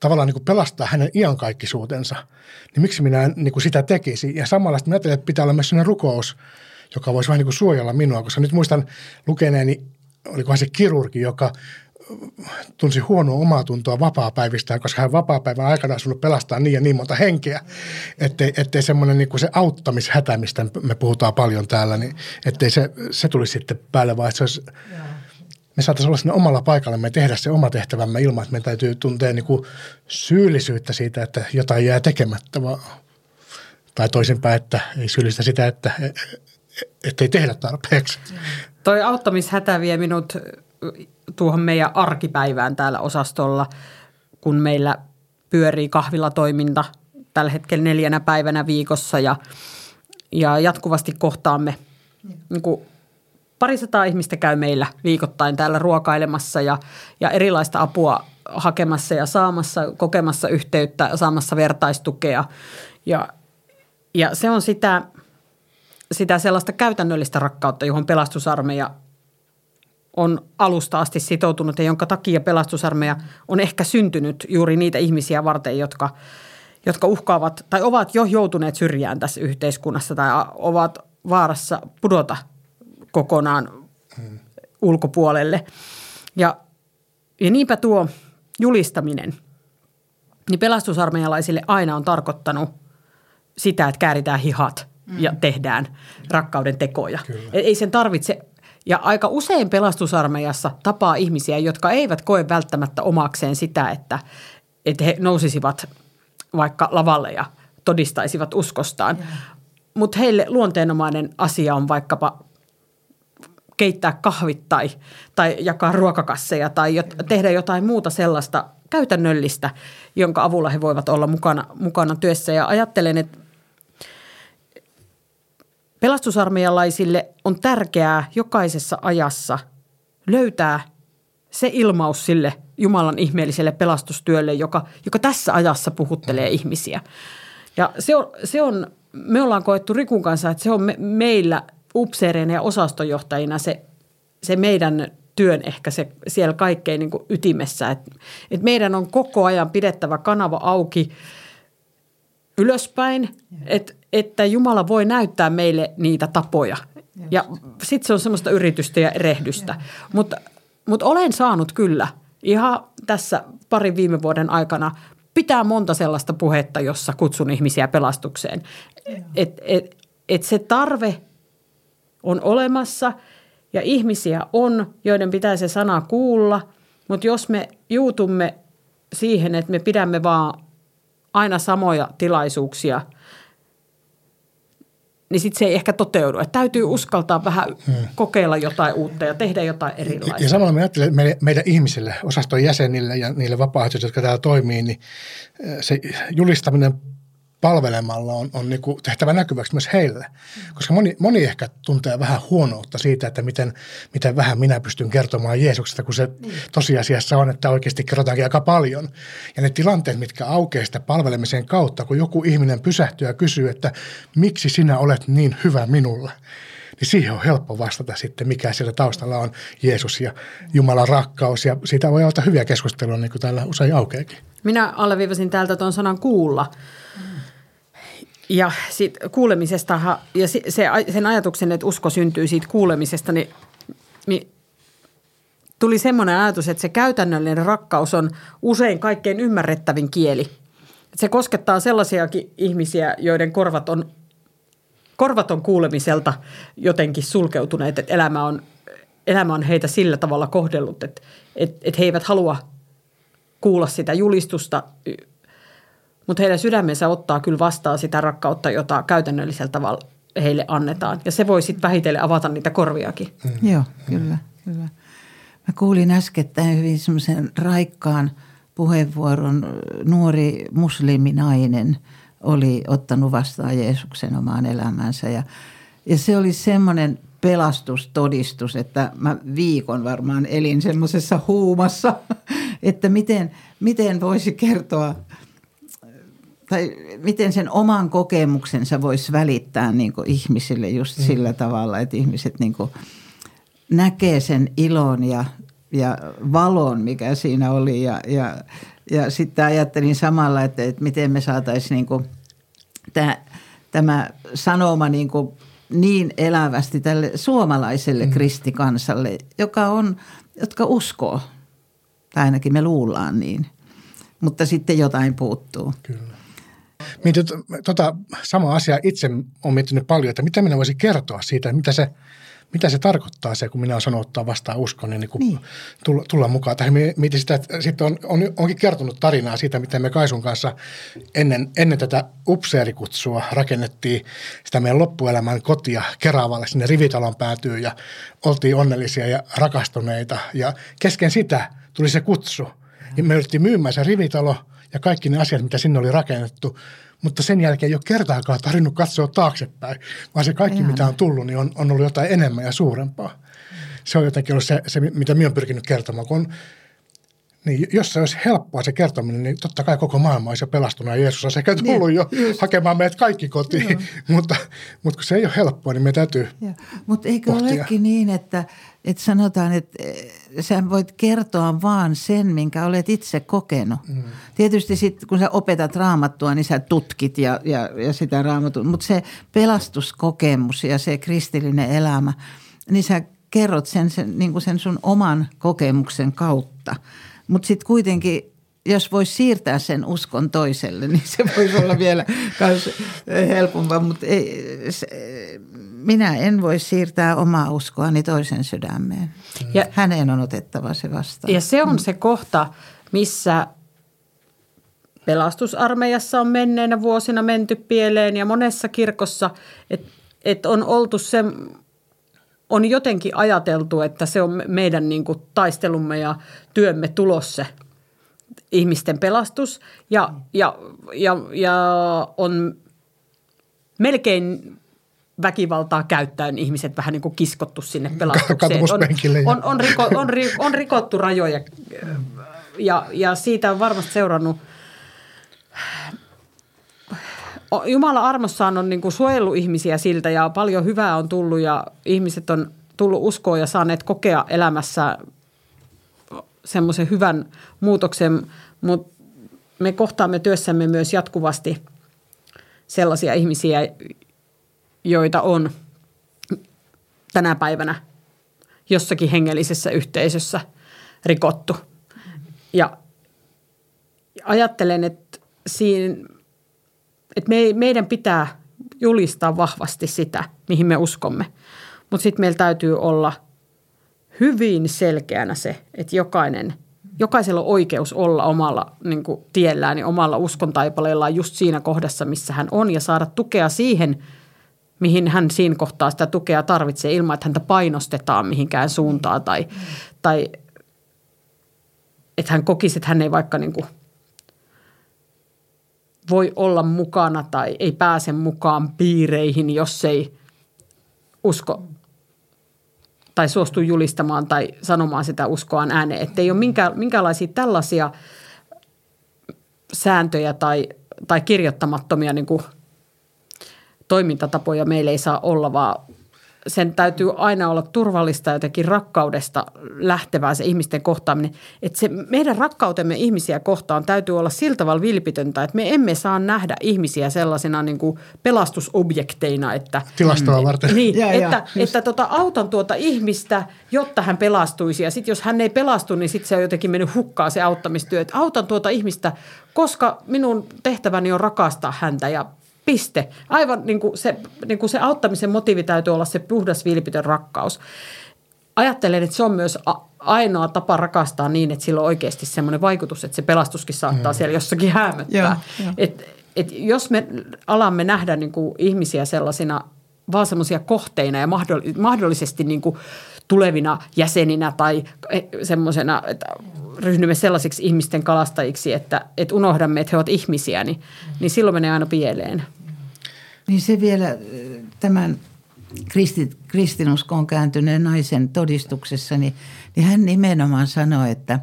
tavallaan niin kuin pelastaa hänen iankaikkisuutensa, niin miksi minä en niin kuin sitä tekisi? Ja samalla minä ajattelen, että pitää olla myös sellainen rukous, joka voisi vähän niin kuin suojella minua, koska nyt muistan lukeneeni, olikohan se kirurgi, joka tunsi huonoa omaa tuntoa vapaa-päivistään, koska hän vapaa-päivän aikana on pelastaa niin ja niin monta henkeä, ettei, ettei semmoinen niin se auttamishätä, mistä me puhutaan paljon täällä, niin ettei se, se tulisi sitten päälle, vaan se olisi, me saataisiin olla sinne omalla paikallamme tehdä se oma tehtävämme ilman, että me täytyy tuntea niin kuin syyllisyyttä siitä, että jotain jää tekemättä, vaan, tai toisinpäin, että ei syyllistä sitä, että ei tehdä tarpeeksi. Toi auttamishätä vie minut tuohon meidän arkipäivään täällä osastolla, kun meillä pyörii kahvilatoiminta tällä hetkellä neljänä päivänä viikossa ja, ja jatkuvasti kohtaamme niin kuin parisataa ihmistä käy meillä viikoittain täällä ruokailemassa ja, ja erilaista apua hakemassa ja saamassa, kokemassa yhteyttä, saamassa vertaistukea. Ja, ja se on sitä, sitä sellaista käytännöllistä rakkautta, johon pelastusarmeija on alusta asti sitoutunut ja jonka takia pelastusarmeija on ehkä syntynyt juuri niitä ihmisiä varten, jotka, jotka uhkaavat tai ovat jo joutuneet syrjään tässä yhteiskunnassa tai ovat vaarassa pudota kokonaan hmm. ulkopuolelle. Ja, ja niinpä tuo julistaminen, niin pelastusarmeijalaisille aina on tarkoittanut sitä, että kääritään hihat mm. ja tehdään rakkauden tekoja. Kyllä. Ei sen tarvitse ja aika usein pelastusarmeijassa tapaa ihmisiä, jotka eivät koe välttämättä omakseen sitä, että, että he nousisivat vaikka lavalle ja todistaisivat uskostaan. Mutta heille luonteenomainen asia on vaikkapa keittää kahvit tai, tai jakaa ruokakasseja tai jot, tehdä jotain muuta sellaista käytännöllistä, jonka avulla he voivat olla mukana, mukana työssä. Ja ajattelen, että Pelastusarmeijalaisille on tärkeää jokaisessa ajassa löytää se ilmaus sille Jumalan ihmeelliselle pelastustyölle, joka, joka tässä ajassa puhuttelee ihmisiä. Ja se on, se on, me ollaan koettu Rikun kanssa, että se on me, meillä upseereina ja osastonjohtajina se, se meidän työn ehkä se siellä kaikkein niin ytimessä. Että et meidän on koko ajan pidettävä kanava auki ylöspäin, että että Jumala voi näyttää meille niitä tapoja. Ja sitten se on semmoista yritystä ja erehdystä. Mutta mut olen saanut kyllä ihan tässä parin viime vuoden aikana pitää monta sellaista puhetta, jossa kutsun ihmisiä pelastukseen. Että et, et se tarve on olemassa ja ihmisiä on, joiden pitää se sana kuulla. Mutta jos me juutumme siihen, että me pidämme vaan aina samoja tilaisuuksia – niin sitten se ei ehkä toteudu. Että täytyy uskaltaa vähän hmm. kokeilla jotain uutta ja tehdä jotain erilaista. Ja samalla me ajattelen, että meidän, meidän ihmisille, osaston jäsenille ja niille vapaaehtoisille, jotka täällä toimii, niin se julistaminen palvelemalla on, on niin kuin tehtävä näkyväksi myös heille. Koska moni, moni ehkä tuntee vähän huonoutta siitä, että miten, miten vähän minä pystyn kertomaan Jeesuksesta, kun se niin. tosiasiassa on, että oikeasti kerrotaankin aika paljon. Ja ne tilanteet, mitkä aukeaa sitä palvelemisen kautta, kun joku ihminen pysähtyy ja kysyy, että miksi sinä olet niin hyvä minulle, niin siihen on helppo vastata sitten, mikä siellä taustalla on Jeesus ja Jumalan rakkaus. Ja siitä voi olla hyviä keskustelua, niin kuin täällä usein aukeakin. Minä alleviivasin täältä tuon sanan kuulla. Ja sit kuulemisesta ja se, sen ajatuksen, että usko syntyy siitä kuulemisesta, niin, niin tuli semmoinen ajatus, että se käytännöllinen rakkaus on usein kaikkein ymmärrettävin kieli. Se koskettaa sellaisiakin ihmisiä, joiden korvat on, korvat on kuulemiselta jotenkin sulkeutuneet, että elämä on, elämä on heitä sillä tavalla kohdellut, että, että, että he eivät halua kuulla sitä julistusta mutta heidän sydämensä ottaa kyllä vastaan sitä rakkautta, jota käytännöllisellä tavalla heille annetaan. Ja se voi sitten vähitellen avata niitä korviakin. Mm. Joo, kyllä, kyllä. Mä kuulin äskettäin hyvin semmoisen raikkaan puheenvuoron. Nuori musliminainen oli ottanut vastaan Jeesuksen omaan elämänsä ja, ja se oli semmoinen pelastustodistus, että mä viikon varmaan elin semmoisessa huumassa, että miten, miten voisi kertoa – tai miten sen oman kokemuksensa voisi välittää niin kuin ihmisille just mm. sillä tavalla, että ihmiset niin kuin näkee sen ilon ja, ja valon, mikä siinä oli. Ja, ja, ja sitten ajattelin samalla, että, että miten me saataisiin niin kuin tämä, tämä sanoma niin, kuin niin elävästi tälle suomalaiselle mm. kristikansalle, joka on, jotka uskoo. Tai ainakin me luullaan niin. Mutta sitten jotain puuttuu. Kyllä. Mietin, tota, sama asia itse olen miettinyt paljon, että mitä minä voisin kertoa siitä, mitä se, mitä se tarkoittaa se, kun minä olen sanonut ottaa vastaan uskon, niin, niin, niin. Tulla, tulla mukaan. Tai mietin sitä, että sitten on, on, onkin kertonut tarinaa siitä, miten me Kaisun kanssa ennen, ennen tätä upseerikutsua rakennettiin sitä meidän loppuelämän kotia Keravalle sinne rivitalon päätyyn ja oltiin onnellisia ja rakastuneita. Ja kesken sitä tuli se kutsu. Ja me yritettiin myymään se rivitalo – ja kaikki ne asiat, mitä sinne oli rakennettu. Mutta sen jälkeen ei ole kertaakaan tarvinnut katsoa taaksepäin, vaan se kaikki, Ihan. mitä on tullut, niin on, on ollut jotain enemmän ja suurempaa. Se on jotenkin ollut se, se mitä minä olen pyrkinyt kertomaan. Kun niin jos se olisi helppoa se kertominen, niin totta kai koko maailma olisi jo pelastunut ja Jeesus olisi ehkä niin, tullut niin, jo just. hakemaan meidät kaikki kotiin. mutta, mutta kun se ei ole helppoa, niin me täytyy Mutta eikö pohtia. olekin niin, että, että sanotaan, että eh, sä voit kertoa vaan sen, minkä olet itse kokenut. Mm. Tietysti sitten kun sä opetat raamattua, niin sä tutkit ja, ja, ja sitä raamattua. Mutta se pelastuskokemus ja se kristillinen elämä, niin sä kerrot sen, sen, niin kuin sen sun oman kokemuksen kautta – mutta sitten kuitenkin, jos voisi siirtää sen uskon toiselle, niin se voisi olla vielä helpompaa. Mutta minä en voi siirtää omaa uskoani toisen sydämeen. Ja, Hänen on otettava se vastaan. Ja se on se kohta, missä pelastusarmeijassa on menneinä vuosina menty pieleen ja monessa kirkossa, että et on oltu se on jotenkin ajateltu, että se on meidän niin kuin taistelumme ja työmme tulossa ihmisten pelastus ja, ja, ja, ja on melkein väkivaltaa käyttäen ihmiset vähän niin kuin kiskottu sinne pelastukseen. On, on, on, riko, on, on rikottu rajoja ja, ja siitä on varmasti seurannut Jumala armossaan on niin kuin suojellut ihmisiä siltä ja paljon hyvää on tullut ja ihmiset on tullut uskoon ja saaneet kokea elämässä semmoisen hyvän muutoksen, mutta me kohtaamme työssämme myös jatkuvasti sellaisia ihmisiä, joita on tänä päivänä jossakin hengellisessä yhteisössä rikottu. Ja ajattelen, että siinä että me, meidän pitää julistaa vahvasti sitä, mihin me uskomme. Mutta sitten meillä täytyy olla hyvin selkeänä se, että jokainen, jokaisella on oikeus olla omalla niin kuin, tiellään ja omalla uskontaipaleellaan just siinä kohdassa, missä hän on ja saada tukea siihen, mihin hän siinä kohtaa sitä tukea tarvitsee ilman, että häntä painostetaan mihinkään suuntaan tai, tai että hän kokisi, että hän ei vaikka niin kuin – voi olla mukana tai ei pääse mukaan piireihin, jos ei usko tai suostu julistamaan tai sanomaan sitä uskoaan ääneen. Että ei ole minkä, minkälaisia tällaisia sääntöjä tai, tai kirjoittamattomia niin kuin toimintatapoja meillä ei saa olla, vaan sen täytyy aina olla turvallista jotenkin rakkaudesta lähtevää se ihmisten kohtaaminen. Että se meidän rakkautemme ihmisiä kohtaan täytyy olla sillä tavalla vilpitöntä, että me emme saa nähdä ihmisiä sellaisena niin kuin pelastusobjekteina. Että, Tilastoa varten. Niin, ja, että, ja, että tota, autan tuota ihmistä, jotta hän pelastuisi ja sitten jos hän ei pelastu, niin sitten se on jotenkin mennyt hukkaan se auttamistyö. Että autan tuota ihmistä, koska minun tehtäväni on rakastaa häntä ja Piste. Aivan niin kuin se, niin kuin se auttamisen motiivi täytyy olla se puhdas vilpitön rakkaus. Ajattelen, että se on myös ainoa tapa rakastaa niin, että sillä on oikeasti semmoinen vaikutus, että se pelastuskin saattaa mm. siellä jossakin häämöttää. Et, et jos me alamme nähdä niin kuin ihmisiä sellaisina vaan semmoisia kohteina ja mahdollisesti niin kuin tulevina jäseninä tai eh, semmoisena, että ryhdymme sellaisiksi ihmisten kalastajiksi, että, että unohdamme, että he ovat ihmisiä, niin, niin silloin menee aina pieleen. Niin se vielä tämän kristit, kristinuskoon kääntyneen naisen todistuksessa, niin, niin hän nimenomaan sanoi, että,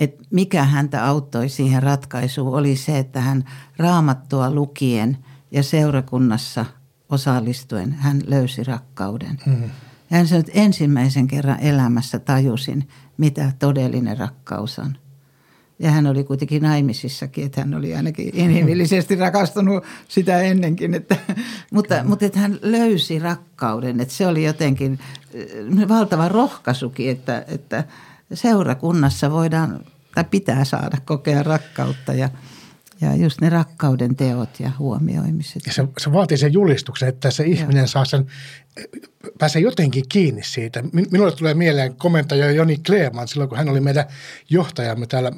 että mikä häntä auttoi siihen ratkaisuun oli se, että hän raamattua lukien ja seurakunnassa osallistuen hän löysi rakkauden. Mm. Hän sanoi, että ensimmäisen kerran elämässä tajusin, mitä todellinen rakkaus on. Ja hän oli kuitenkin naimisissakin, että hän oli ainakin inhimillisesti rakastunut sitä ennenkin. Että, mutta mutta että hän löysi rakkauden, että se oli jotenkin äh, valtava rohkaisukin, että, että seurakunnassa voidaan tai pitää saada kokea rakkautta ja, ja just ne rakkauden teot ja huomioimiset. Ja se, se vaatii sen julistuksen, että se ihminen Joo. saa sen, pääsee jotenkin kiinni siitä. Minulle tulee mieleen komentaja Joni Kleeman silloin, kun hän oli meidän johtajamme täällä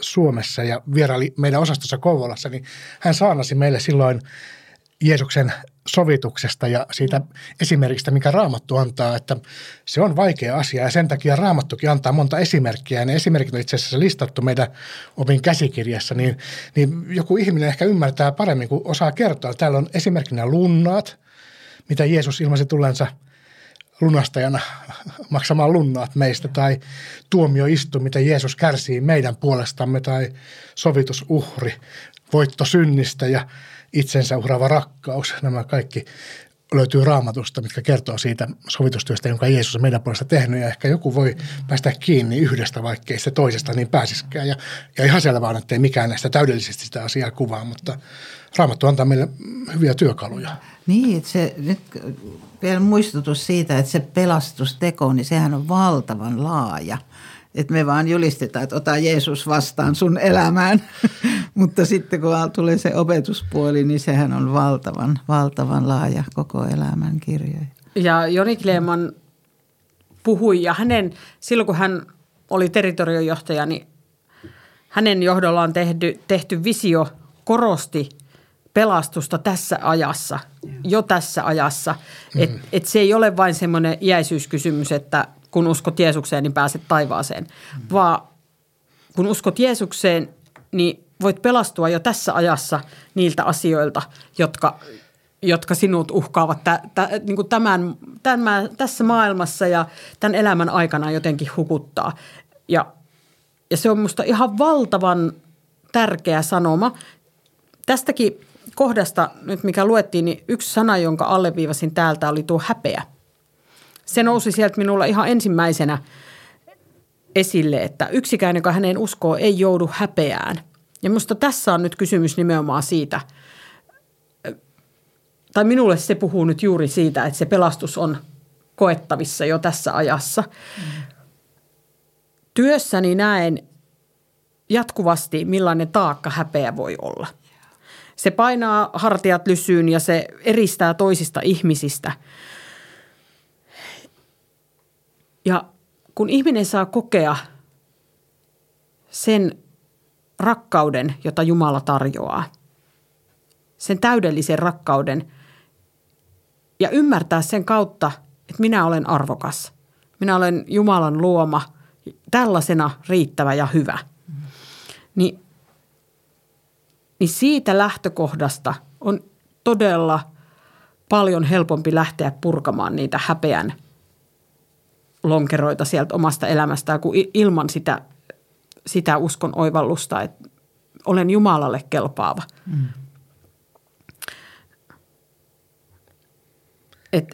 Suomessa ja vieraili meidän osastossa Kouvolassa, niin hän saanasi meille silloin Jeesuksen sovituksesta ja siitä esimerkistä, mikä Raamattu antaa, että se on vaikea asia. Ja sen takia Raamattukin antaa monta esimerkkiä. Ja ne esimerkit on itse asiassa listattu meidän opin käsikirjassa, niin, niin joku ihminen ehkä ymmärtää paremmin, kuin osaa kertoa. Täällä on esimerkkinä lunnaat, mitä Jeesus ilmaisi tullensa – lunastajana maksamaan lunnaat meistä tai tuomioistu, mitä Jeesus kärsii meidän puolestamme tai sovitusuhri, voitto synnistä ja itsensä uhraava rakkaus. Nämä kaikki löytyy raamatusta, mitkä kertoo siitä sovitustyöstä, jonka Jeesus on meidän puolesta tehnyt. Ja ehkä joku voi päästä kiinni yhdestä, vaikkei se toisesta niin pääsiskään. Ja, ja ihan selvä on, että ei mikään näistä täydellisesti sitä asiaa kuvaa, mutta raamattu antaa meille hyviä työkaluja. Niin, se nyt vielä muistutus siitä, että se pelastusteko, niin sehän on valtavan laaja. Että me vaan julistetaan, että ota Jeesus vastaan sun elämään. Mutta sitten kun tulee se opetuspuoli, niin sehän on valtavan, valtavan laaja koko elämän kirjoja. Ja Joni Kleeman puhui ja hänen, silloin kun hän oli territoriojohtaja, niin hänen johdollaan tehty, tehty visio korosti – pelastusta tässä ajassa, jo tässä ajassa. Mm. Että et se ei ole vain semmoinen iäisyyskysymys, että kun uskot Jeesukseen, niin pääset taivaaseen. Mm. Vaan kun uskot Jeesukseen, niin voit pelastua jo tässä ajassa niiltä asioilta, jotka, jotka sinut uhkaavat tä, tä, niin kuin tämän, tämän, tässä maailmassa ja tämän elämän aikana jotenkin hukuttaa. Ja, ja se on minusta ihan valtavan tärkeä sanoma. Tästäkin kohdasta nyt, mikä luettiin, niin yksi sana, jonka alleviivasin täältä, oli tuo häpeä. Se nousi sieltä minulla ihan ensimmäisenä esille, että yksikään, joka hänen uskoo, ei joudu häpeään. Ja minusta tässä on nyt kysymys nimenomaan siitä, tai minulle se puhuu nyt juuri siitä, että se pelastus on koettavissa jo tässä ajassa. Työssäni näen jatkuvasti, millainen taakka häpeä voi olla – se painaa hartiat lysyyn ja se eristää toisista ihmisistä. Ja kun ihminen saa kokea sen rakkauden, jota Jumala tarjoaa, sen täydellisen rakkauden ja ymmärtää sen kautta, että minä olen arvokas. Minä olen Jumalan luoma, tällaisena riittävä ja hyvä. Niin niin siitä lähtökohdasta on todella paljon helpompi lähteä purkamaan niitä häpeän lonkeroita sieltä omasta elämästään kuin ilman sitä, sitä uskon oivallusta, että olen Jumalalle kelpaava. Mm. Et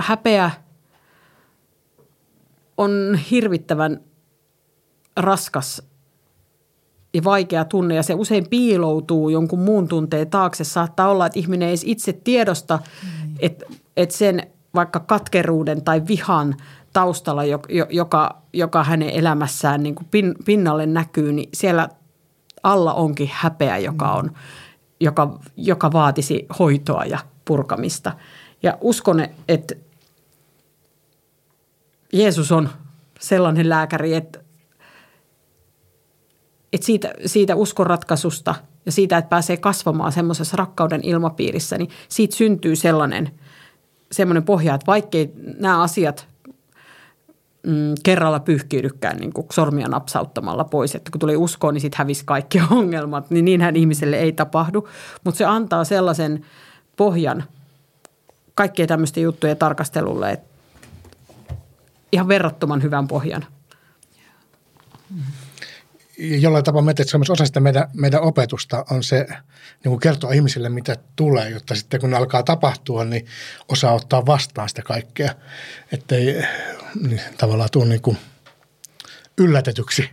häpeä on hirvittävän raskas ja vaikea tunne ja se usein piiloutuu jonkun muun tunteen taakse. Saattaa olla, että ihminen ei itse tiedosta, mm. että, että sen vaikka katkeruuden tai vihan taustalla, joka, joka hänen elämässään niin kuin pin, pinnalle näkyy, niin siellä alla onkin häpeä, joka, mm. on, joka, joka vaatisi hoitoa ja purkamista. Ja uskon, että Jeesus on sellainen lääkäri, että että siitä, siitä uskonratkaisusta ja siitä, että pääsee kasvamaan semmoisessa rakkauden ilmapiirissä, niin siitä syntyy sellainen, sellainen pohja, että vaikkei nämä asiat mm, kerralla pyyhkiydykään niin kuin sormia napsauttamalla pois, että kun tuli uskoon, niin sitten hävisi kaikki ongelmat, niin niinhän ihmiselle ei tapahdu. Mutta se antaa sellaisen pohjan kaikkien tämmöisten juttujen tarkastelulle, että ihan verrattoman hyvän pohjan. Mm jollain tapaa me, se on myös osa sitä meidän, meidän opetusta on se niin kuin kertoa ihmisille, mitä tulee, jotta sitten kun ne alkaa tapahtua, niin osaa ottaa vastaan sitä kaikkea, ettei niin, tavallaan tule niin kuin yllätetyksi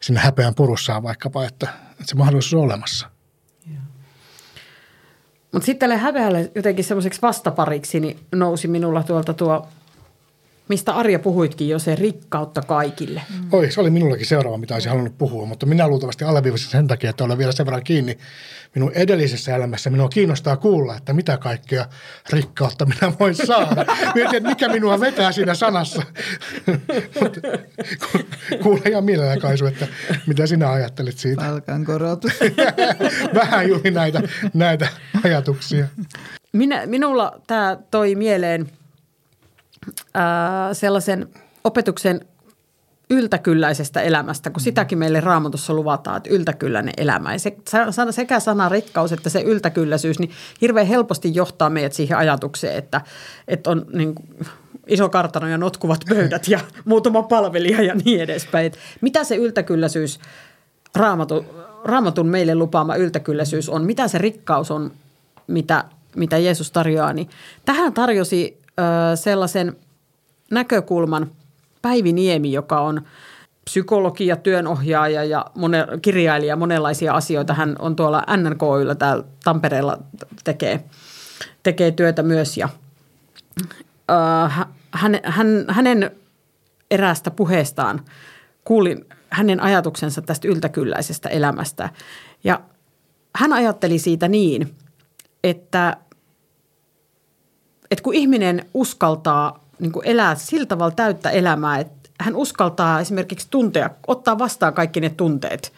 sinne häpeän purussaan vaikkapa, että, että se mahdollisuus on olemassa. Mutta sitten tälle häpeälle jotenkin semmoiseksi vastapariksi niin nousi minulla tuolta tuo mistä Arja puhuitkin jo, se rikkautta kaikille. Mm. Oi, se oli minullakin seuraava, mitä olisin halunnut puhua, mutta minä luultavasti alleviivasin sen takia, että olen vielä sen verran kiinni minun edellisessä elämässä. Minua kiinnostaa kuulla, että mitä kaikkea rikkautta minä voin saada. Mietin, että mikä minua vetää siinä sanassa. Kuule ihan mielellään Kaisu, että mitä sinä ajattelit siitä. Palkankorotus. Vähän juuri näitä, näitä ajatuksia. Minä, minulla tämä toi mieleen – ää, sellaisen opetuksen yltäkylläisestä elämästä, kun sitäkin meille raamatussa luvataan, että yltäkylläinen elämä. Ja se, sekä sana rikkaus että se yltäkylläisyys, niin hirveän helposti johtaa meidät siihen ajatukseen, että, että on niin iso kartano ja notkuvat pöydät ja muutama palvelija ja niin edespäin. Että mitä se yltäkylläisyys, raamatu, raamatun meille lupaama yltäkylläisyys on, mitä se rikkaus on, mitä, mitä Jeesus tarjoaa, niin tähän tarjosi sellaisen näkökulman Päivi Niemi, joka on psykologi ja työnohjaaja ja mone, kirjailija, monenlaisia asioita. Hän on tuolla NNKYllä täällä Tampereella tekee, tekee työtä myös ja äh, hän, hän, hänen eräästä puheestaan kuulin hänen ajatuksensa tästä yltäkylläisestä elämästä. Ja hän ajatteli siitä niin, että – että kun ihminen uskaltaa niin kuin elää sillä tavalla täyttä elämää, että hän uskaltaa esimerkiksi tuntea, ottaa vastaan kaikki ne tunteet,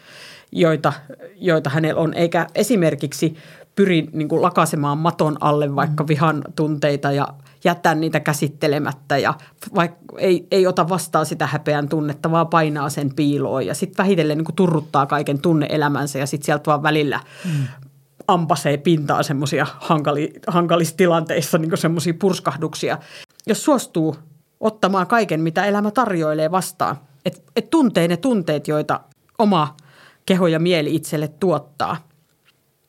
joita, joita hänellä on, eikä esimerkiksi pyri niin kuin lakasemaan maton alle vaikka vihan tunteita ja jättää niitä käsittelemättä ja vaikka ei, ei ota vastaan sitä häpeän tunnetta, vaan painaa sen piiloon ja sitten vähitellen niin kuin turruttaa kaiken tunneelämänsä ja sitten sieltä vaan välillä mm ampasee pintaan semmoisia hankali, hankalissa tilanteissa niin semmoisia purskahduksia. Jos suostuu ottamaan kaiken, mitä elämä tarjoilee vastaan, että et tuntee ne tunteet, joita oma keho ja mieli itselle tuottaa.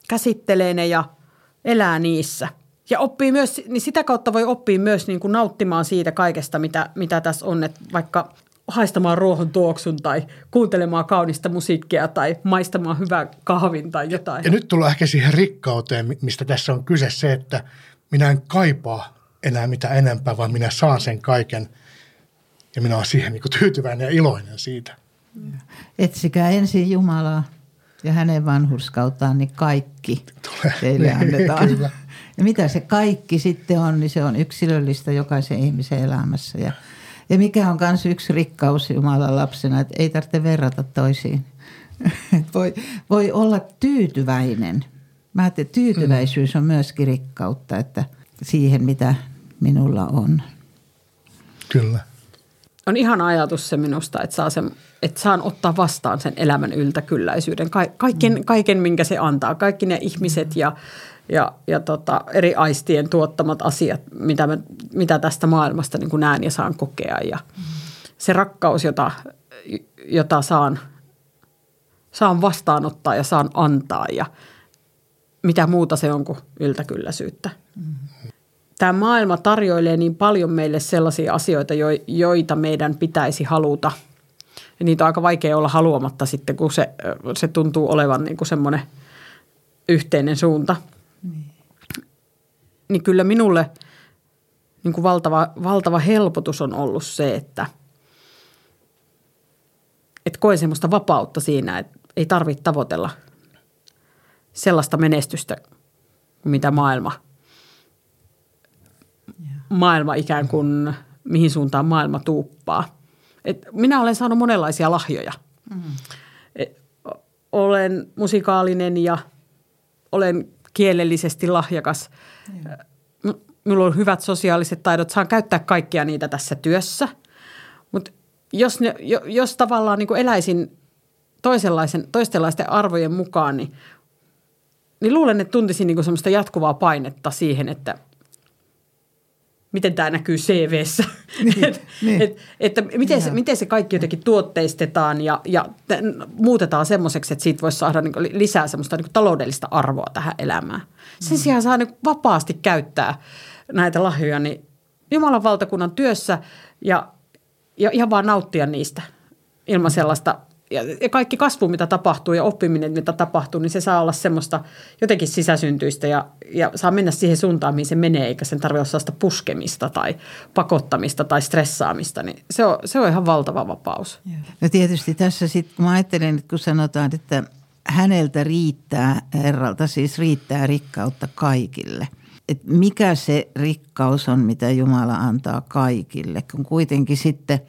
Käsittelee ne ja elää niissä. Ja oppii myös, niin sitä kautta voi oppia myös niin kuin nauttimaan siitä kaikesta, mitä, mitä tässä on. Että vaikka haistamaan ruohon tuoksun tai kuuntelemaan kaunista musiikkia tai maistamaan hyvää kahvin tai jotain. Ja nyt tullaan ehkä siihen rikkauteen, mistä tässä on kyse se, että minä en kaipaa enää mitä enempää, vaan minä saan sen kaiken ja minä olen siihen niin tyytyväinen ja iloinen siitä. Etsikää ensin Jumalaa ja hänen vanhurskauttaan, niin kaikki Tulee. teille niin, annetaan. Kyllä. Ja mitä se kaikki sitten on, niin se on yksilöllistä jokaisen ihmisen elämässä ja – ja mikä on myös yksi rikkaus Jumalan lapsena, että ei tarvitse verrata toisiin. voi, voi olla tyytyväinen. Mä että tyytyväisyys on myöskin rikkautta, että siihen mitä minulla on. Kyllä. On ihan ajatus se minusta, että, saa sen, että saan ottaa vastaan sen elämän yltäkylläisyyden. Ka- kaiken, kaiken, minkä se antaa. Kaikki ne ihmiset ja ja, ja tota, eri aistien tuottamat asiat, mitä, mä, mitä tästä maailmasta niin kuin näen ja saan kokea. Ja se rakkaus, jota, jota saan, saan vastaanottaa ja saan antaa ja mitä muuta se on kuin yltäkylläisyyttä. Tämä maailma tarjoilee niin paljon meille sellaisia asioita, joita meidän pitäisi haluta. Ja niitä on aika vaikea olla haluamatta sitten, kun se, se tuntuu olevan niin kuin semmoinen yhteinen suunta – niin. niin kyllä minulle niin kuin valtava, valtava helpotus on ollut se, että, että koen semmoista vapautta siinä, että ei tarvitse tavoitella sellaista menestystä, mitä maailma, maailma ikään kuin, mihin suuntaan maailma tuuppaa. Et minä olen saanut monenlaisia lahjoja. Mm. Et olen musikaalinen ja olen kielellisesti lahjakas. Joo. Minulla on hyvät sosiaaliset taidot, saan käyttää kaikkia niitä tässä työssä. Mutta jos, ne, jos tavallaan niin eläisin toisenlaisen, toistenlaisten arvojen mukaan, niin, niin luulen, että tuntisin niin semmoista jatkuvaa painetta siihen, että miten tämä näkyy CVssä. Niin, et, niin. et, että miten, se, miten se kaikki jotenkin tuotteistetaan ja, ja muutetaan semmoiseksi, että siitä voisi saada niin lisää semmoista niin taloudellista arvoa tähän elämään. Sen mm. sijaan saa niin vapaasti käyttää näitä lahjoja niin Jumalan valtakunnan työssä ja, ja ihan vaan nauttia niistä ilman sellaista – ja, kaikki kasvu, mitä tapahtuu ja oppiminen, mitä tapahtuu, niin se saa olla semmoista jotenkin sisäsyntyistä ja, ja saa mennä siihen suuntaan, mihin se menee, eikä sen tarvitse olla sellaista puskemista tai pakottamista tai stressaamista. Niin se, on, se on ihan valtava vapaus. No tietysti tässä sitten, mä ajattelen, että kun sanotaan, että häneltä riittää, Herralta siis riittää rikkautta kaikille. Et mikä se rikkaus on, mitä Jumala antaa kaikille, kun kuitenkin sitten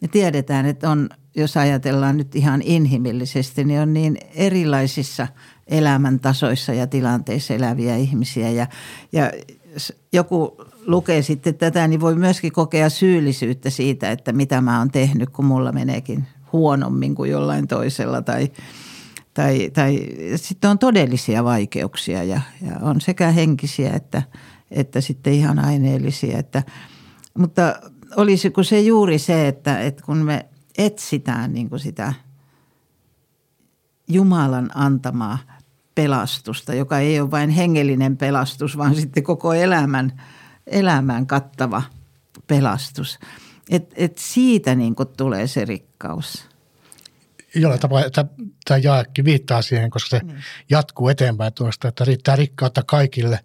me tiedetään, että on jos ajatellaan nyt ihan inhimillisesti, niin on niin erilaisissa elämäntasoissa ja tilanteissa eläviä ihmisiä. Ja, ja joku lukee sitten tätä, niin voi myöskin kokea syyllisyyttä siitä, että mitä mä oon tehnyt, kun mulla meneekin huonommin kuin jollain toisella tai, tai, tai sitten on todellisia vaikeuksia ja, ja on sekä henkisiä että, että sitten ihan aineellisia. Että, mutta olisiko se juuri se, että, että kun me etsitään niin kuin sitä Jumalan antamaa pelastusta, joka ei ole vain hengellinen pelastus, vaan sitten koko elämän, elämän kattava pelastus. Et, et siitä niin kuin tulee se rikkaus. Jollain tapaa tämä jaekki viittaa siihen, koska se mm. jatkuu eteenpäin tuosta, että riittää rikkautta kaikille,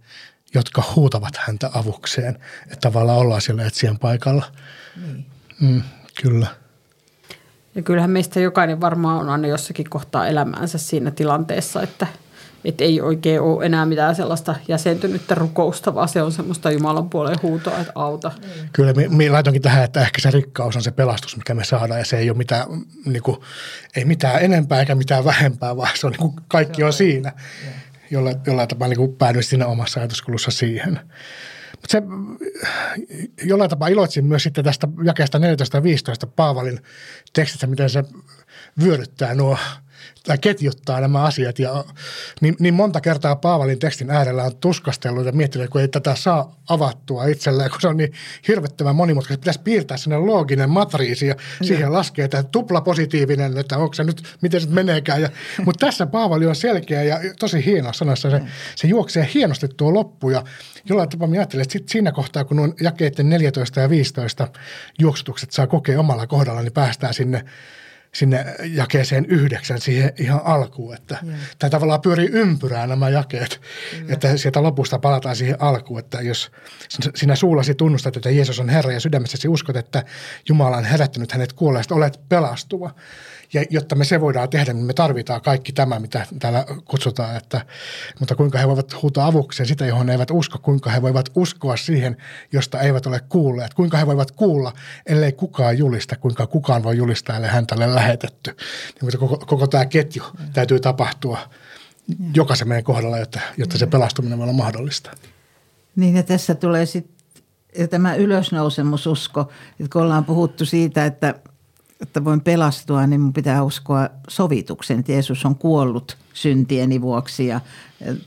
jotka huutavat häntä avukseen. Että tavallaan ollaan siellä etsien paikalla. Niin. Mm, kyllä. Ja kyllähän meistä jokainen varmaan on aina jossakin kohtaa elämäänsä siinä tilanteessa, että, että ei oikein ole enää mitään sellaista jäsentynyttä rukousta, vaan se on semmoista Jumalan puolen huutoa, että auta. Kyllä, minä laitonkin tähän, että ehkä se rikkaus on se pelastus, mikä me saadaan ja se ei ole mitään, niin kuin, ei mitään enempää eikä mitään vähempää, vaan se on niin kuin, kaikki on siinä. Jollain, jollain tapaa niin päädyin siinä omassa ajatuskulussa siihen. Se jollain tapaa iloitsin myös sitten tästä jakeesta 14 ja 15 Paavalin tekstistä, miten se vyöryttää nuo tai ketjuttaa nämä asiat. Ja niin, niin monta kertaa Paavalin tekstin äärellä on tuskastellut ja miettinyt, kun ei tätä saa avattua itselleen, kun se on niin hirvettävän monimutkaista. Pitäisi piirtää sinne looginen matriisi ja siihen laskee, että tupla positiivinen, että onko se nyt, miten se meneekään. Ja, mutta tässä Paavali on selkeä ja tosi hieno sanassa. Se, se juoksee hienosti tuo loppu ja jollain tapaa mä ajattelen, että sit siinä kohtaa, kun on jakeiden 14 ja 15 juoksutukset saa kokea omalla kohdalla, niin päästään sinne sinne jakeeseen yhdeksän siihen ihan alkuun. Että tämä tavallaan pyörii ympyrää nämä jakeet, Kyllä. että sieltä lopusta palataan siihen alkuun, että jos sinä suullasi tunnustat, että Jeesus on Herra ja sydämessäsi uskot, että Jumala on herättänyt hänet kuolleesta, olet pelastuva. Ja jotta me se voidaan tehdä, niin me tarvitaan kaikki tämä, mitä täällä kutsutaan. Että, mutta kuinka he voivat huutaa avukseen sitä, johon he eivät usko. Kuinka he voivat uskoa siihen, josta eivät ole kuulleet. Kuinka he voivat kuulla, ellei kukaan julista. Kuinka kukaan voi julistaa, ellei häntä ole lähetetty. Niin, koko, koko tämä ketju täytyy tapahtua jokaisen meidän kohdalla, jotta, jotta se pelastuminen voi olla mahdollista. Niin ja tässä tulee sitten tämä ylösnousemususko, että kun ollaan puhuttu siitä, että – että voin pelastua, niin mun pitää uskoa sovituksen, että Jeesus on kuollut syntieni vuoksi ja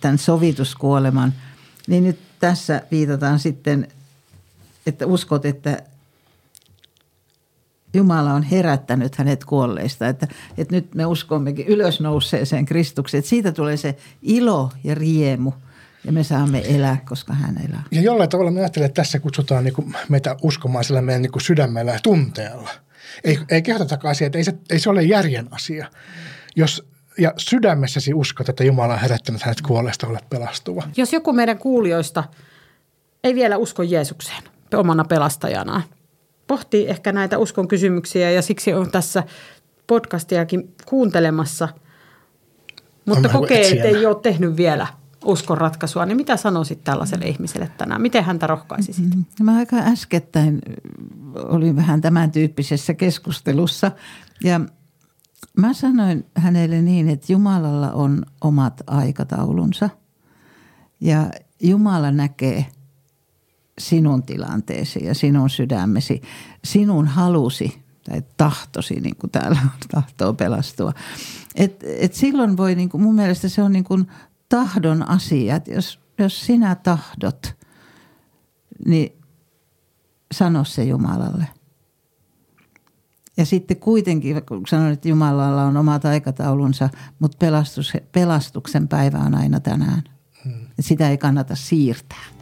tämän sovituskuoleman. Niin nyt tässä viitataan sitten, että uskot, että Jumala on herättänyt hänet kuolleista. Että, että nyt me uskommekin ylösnouseeseen Kristukseen. Että siitä tulee se ilo ja riemu ja me saamme elää, koska hän elää. Ja jollain tavalla me ajattelen, että tässä kutsutaan niin kuin meitä uskomaan sillä meidän niin kuin sydämellä ja tunteella – ei, ei kehotetakaan asia, että ei se, ei se ole järjen asia. Jos ja sydämessäsi uskot, että Jumala on herättänyt hänet kuolleesta, olet pelastuva. Jos joku meidän kuulijoista ei vielä usko Jeesukseen omana pelastajanaan, pohtii ehkä näitä uskon kysymyksiä ja siksi on tässä podcastiakin kuuntelemassa, mutta kokee, että ei ole tehnyt vielä – uskon ratkaisua, niin mitä sanoisit tällaiselle mm. ihmiselle tänään? Miten häntä rohkaisisit? Mm-hmm. Mä aika äskettäin olin vähän tämän tyyppisessä keskustelussa ja mä sanoin hänelle niin, että Jumalalla on omat aikataulunsa ja Jumala näkee sinun tilanteesi ja sinun sydämesi, sinun halusi tai tahtosi, niin kuin täällä on, tahtoo pelastua. Et, et silloin voi, niin kuin, mun mielestä se on niin kuin tahdon asia. Että jos, jos sinä tahdot, niin sano se Jumalalle. Ja sitten kuitenkin, kun sanoin, että Jumalalla on omat aikataulunsa, mutta pelastus, pelastuksen päivä on aina tänään. Hmm. Sitä ei kannata siirtää.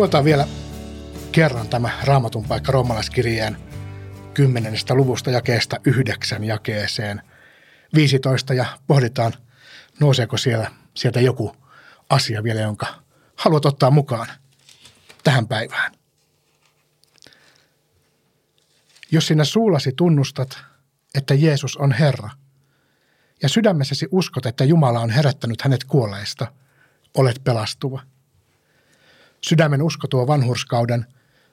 Luetaan vielä kerran tämä raamatun paikka roomalaiskirjeen 10. luvusta jakeesta yhdeksän jakeeseen 15 ja pohditaan, nouseeko siellä, sieltä joku asia vielä, jonka haluat ottaa mukaan tähän päivään. Jos sinä suullasi tunnustat, että Jeesus on Herra, ja sydämessäsi uskot, että Jumala on herättänyt hänet kuolleista, olet pelastuva. Sydämen usko tuo vanhurskauden,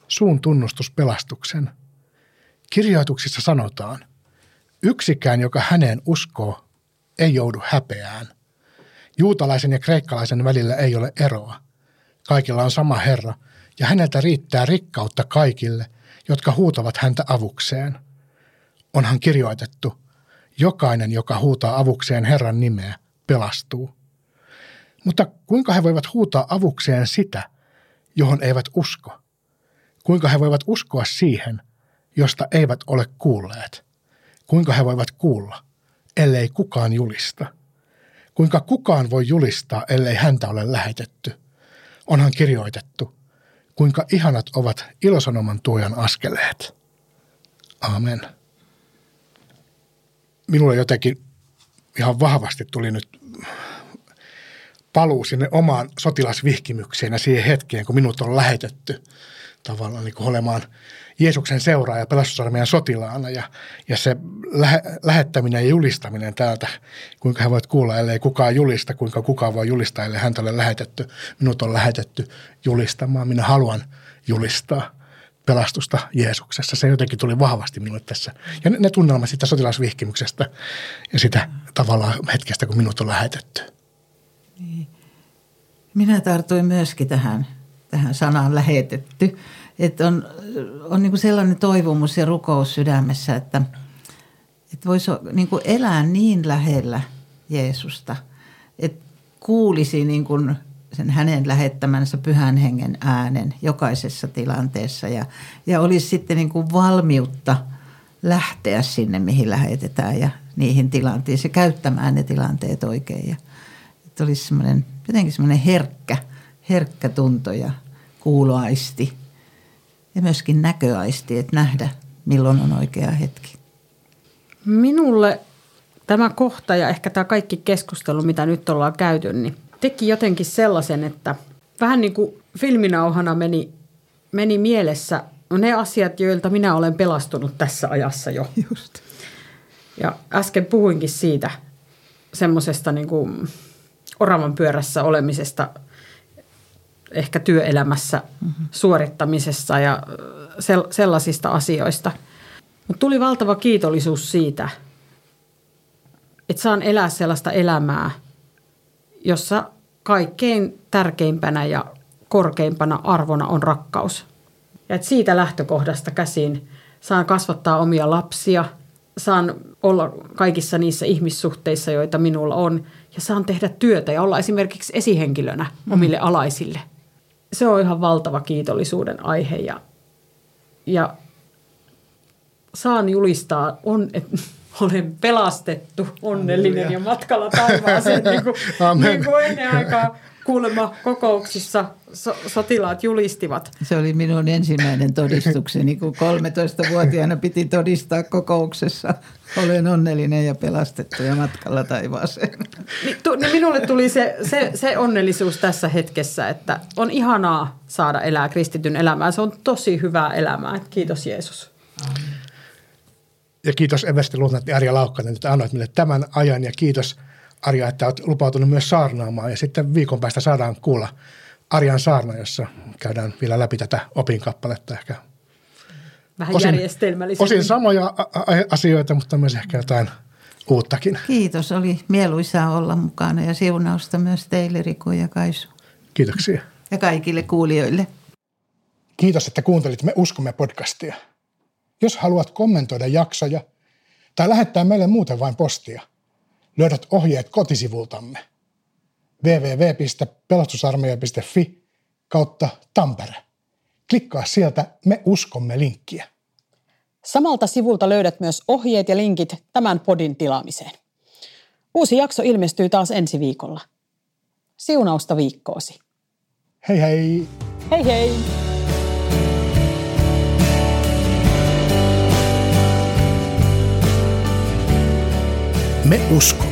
suun tunnustus pelastuksen. Kirjoituksissa sanotaan, yksikään, joka häneen uskoo, ei joudu häpeään. Juutalaisen ja kreikkalaisen välillä ei ole eroa. Kaikilla on sama Herra, ja häneltä riittää rikkautta kaikille, jotka huutavat häntä avukseen. Onhan kirjoitettu, jokainen, joka huutaa avukseen Herran nimeä, pelastuu. Mutta kuinka he voivat huutaa avukseen sitä – johon eivät usko? Kuinka he voivat uskoa siihen, josta eivät ole kuulleet? Kuinka he voivat kuulla, ellei kukaan julista? Kuinka kukaan voi julistaa, ellei häntä ole lähetetty? Onhan kirjoitettu, kuinka ihanat ovat ilosanoman tuojan askeleet. Amen. Minulle jotenkin ihan vahvasti tuli nyt paluu sinne omaan sotilasvihkimykseen ja siihen hetkeen, kun minut on lähetetty tavallaan niin kuin olemaan Jeesuksen seuraaja pelastusarmeijan sotilaana ja, ja se lähe, lähettäminen ja julistaminen täältä, kuinka he voivat kuulla, ellei kukaan julista, kuinka kukaan voi julistaa, ellei häntä ole lähetetty. Minut on lähetetty julistamaan. Minä haluan julistaa pelastusta Jeesuksessa. Se jotenkin tuli vahvasti minulle tässä. Ja ne, ne tunnelmat siitä sotilasvihkimyksestä ja sitä tavallaan hetkestä, kun minut on lähetetty. Niin. Minä tartuin myöskin tähän, tähän sanaan lähetetty. Että on, on niin kuin sellainen toivomus ja rukous sydämessä, että, että voisi niin kuin elää niin lähellä Jeesusta, että kuulisi niin kuin sen hänen lähettämänsä pyhän hengen äänen jokaisessa tilanteessa ja, ja olisi sitten niin kuin valmiutta lähteä sinne, mihin lähetetään ja niihin tilanteisiin käyttämään ne tilanteet oikein. Ja, että olisi semmoinen, jotenkin semmoinen herkkä, herkkä tunto ja kuuloaisti ja myöskin näköaisti, että nähdä milloin on oikea hetki. Minulle tämä kohta ja ehkä tämä kaikki keskustelu, mitä nyt ollaan käyty, niin teki jotenkin sellaisen, että vähän niin kuin filminauhana meni, meni mielessä ne asiat, joilta minä olen pelastunut tässä ajassa jo. Just. Ja äsken puhuinkin siitä semmoisesta niin kuin oravan pyörässä olemisesta ehkä työelämässä mm-hmm. suorittamisessa ja sel- sellaisista asioista. Mutta tuli valtava kiitollisuus siitä, että saan elää sellaista elämää, jossa kaikkein tärkeimpänä ja korkeimpana arvona on rakkaus. Ja että siitä lähtökohdasta käsin saan kasvattaa omia lapsia, saan olla kaikissa niissä ihmissuhteissa, joita minulla on, ja saan tehdä työtä ja olla esimerkiksi esihenkilönä mm. omille alaisille. Se on ihan valtava kiitollisuuden aihe ja, ja saan julistaa, on, että olen pelastettu, onnellinen ja matkalla taivaaseen, niin kuin, niin kuin ennen aikaa kuulemma kokouksissa so, sotilaat julistivat. Se oli minun ensimmäinen todistukseni, kun 13-vuotiaana piti todistaa kokouksessa. Olen onnellinen ja pelastettu ja matkalla taivaaseen. Niin, tu, niin minulle tuli se, se, se onnellisuus tässä hetkessä, että on ihanaa saada elää kristityn elämää. Se on tosi hyvää elämää. Kiitos Jeesus. Ja kiitos Eversti Luutnantti Arja Laukkanen, että annoit meille tämän ajan ja kiitos – Arja, että olet lupautunut myös saarnaamaan ja sitten viikon päästä saadaan kuulla Arjan saarna, jossa käydään vielä läpi tätä opinkappaletta ehkä. Vähän osin, järjestelmällisesti. Osin samoja asioita, mutta myös ehkä jotain uuttakin. Kiitos, oli mieluisaa olla mukana ja siunausta myös teille Riku ja Kaisu. Kiitoksia. Ja kaikille kuulijoille. Kiitos, että kuuntelit Me uskomme podcastia. Jos haluat kommentoida jaksoja tai lähettää meille muuten vain postia, löydät ohjeet kotisivultamme www.pelastusarmeija.fi kautta Tampere. Klikkaa sieltä Me uskomme linkkiä. Samalta sivulta löydät myös ohjeet ja linkit tämän podin tilaamiseen. Uusi jakso ilmestyy taas ensi viikolla. Siunausta viikkoosi. Hei hei! Hei hei! Me uskomme.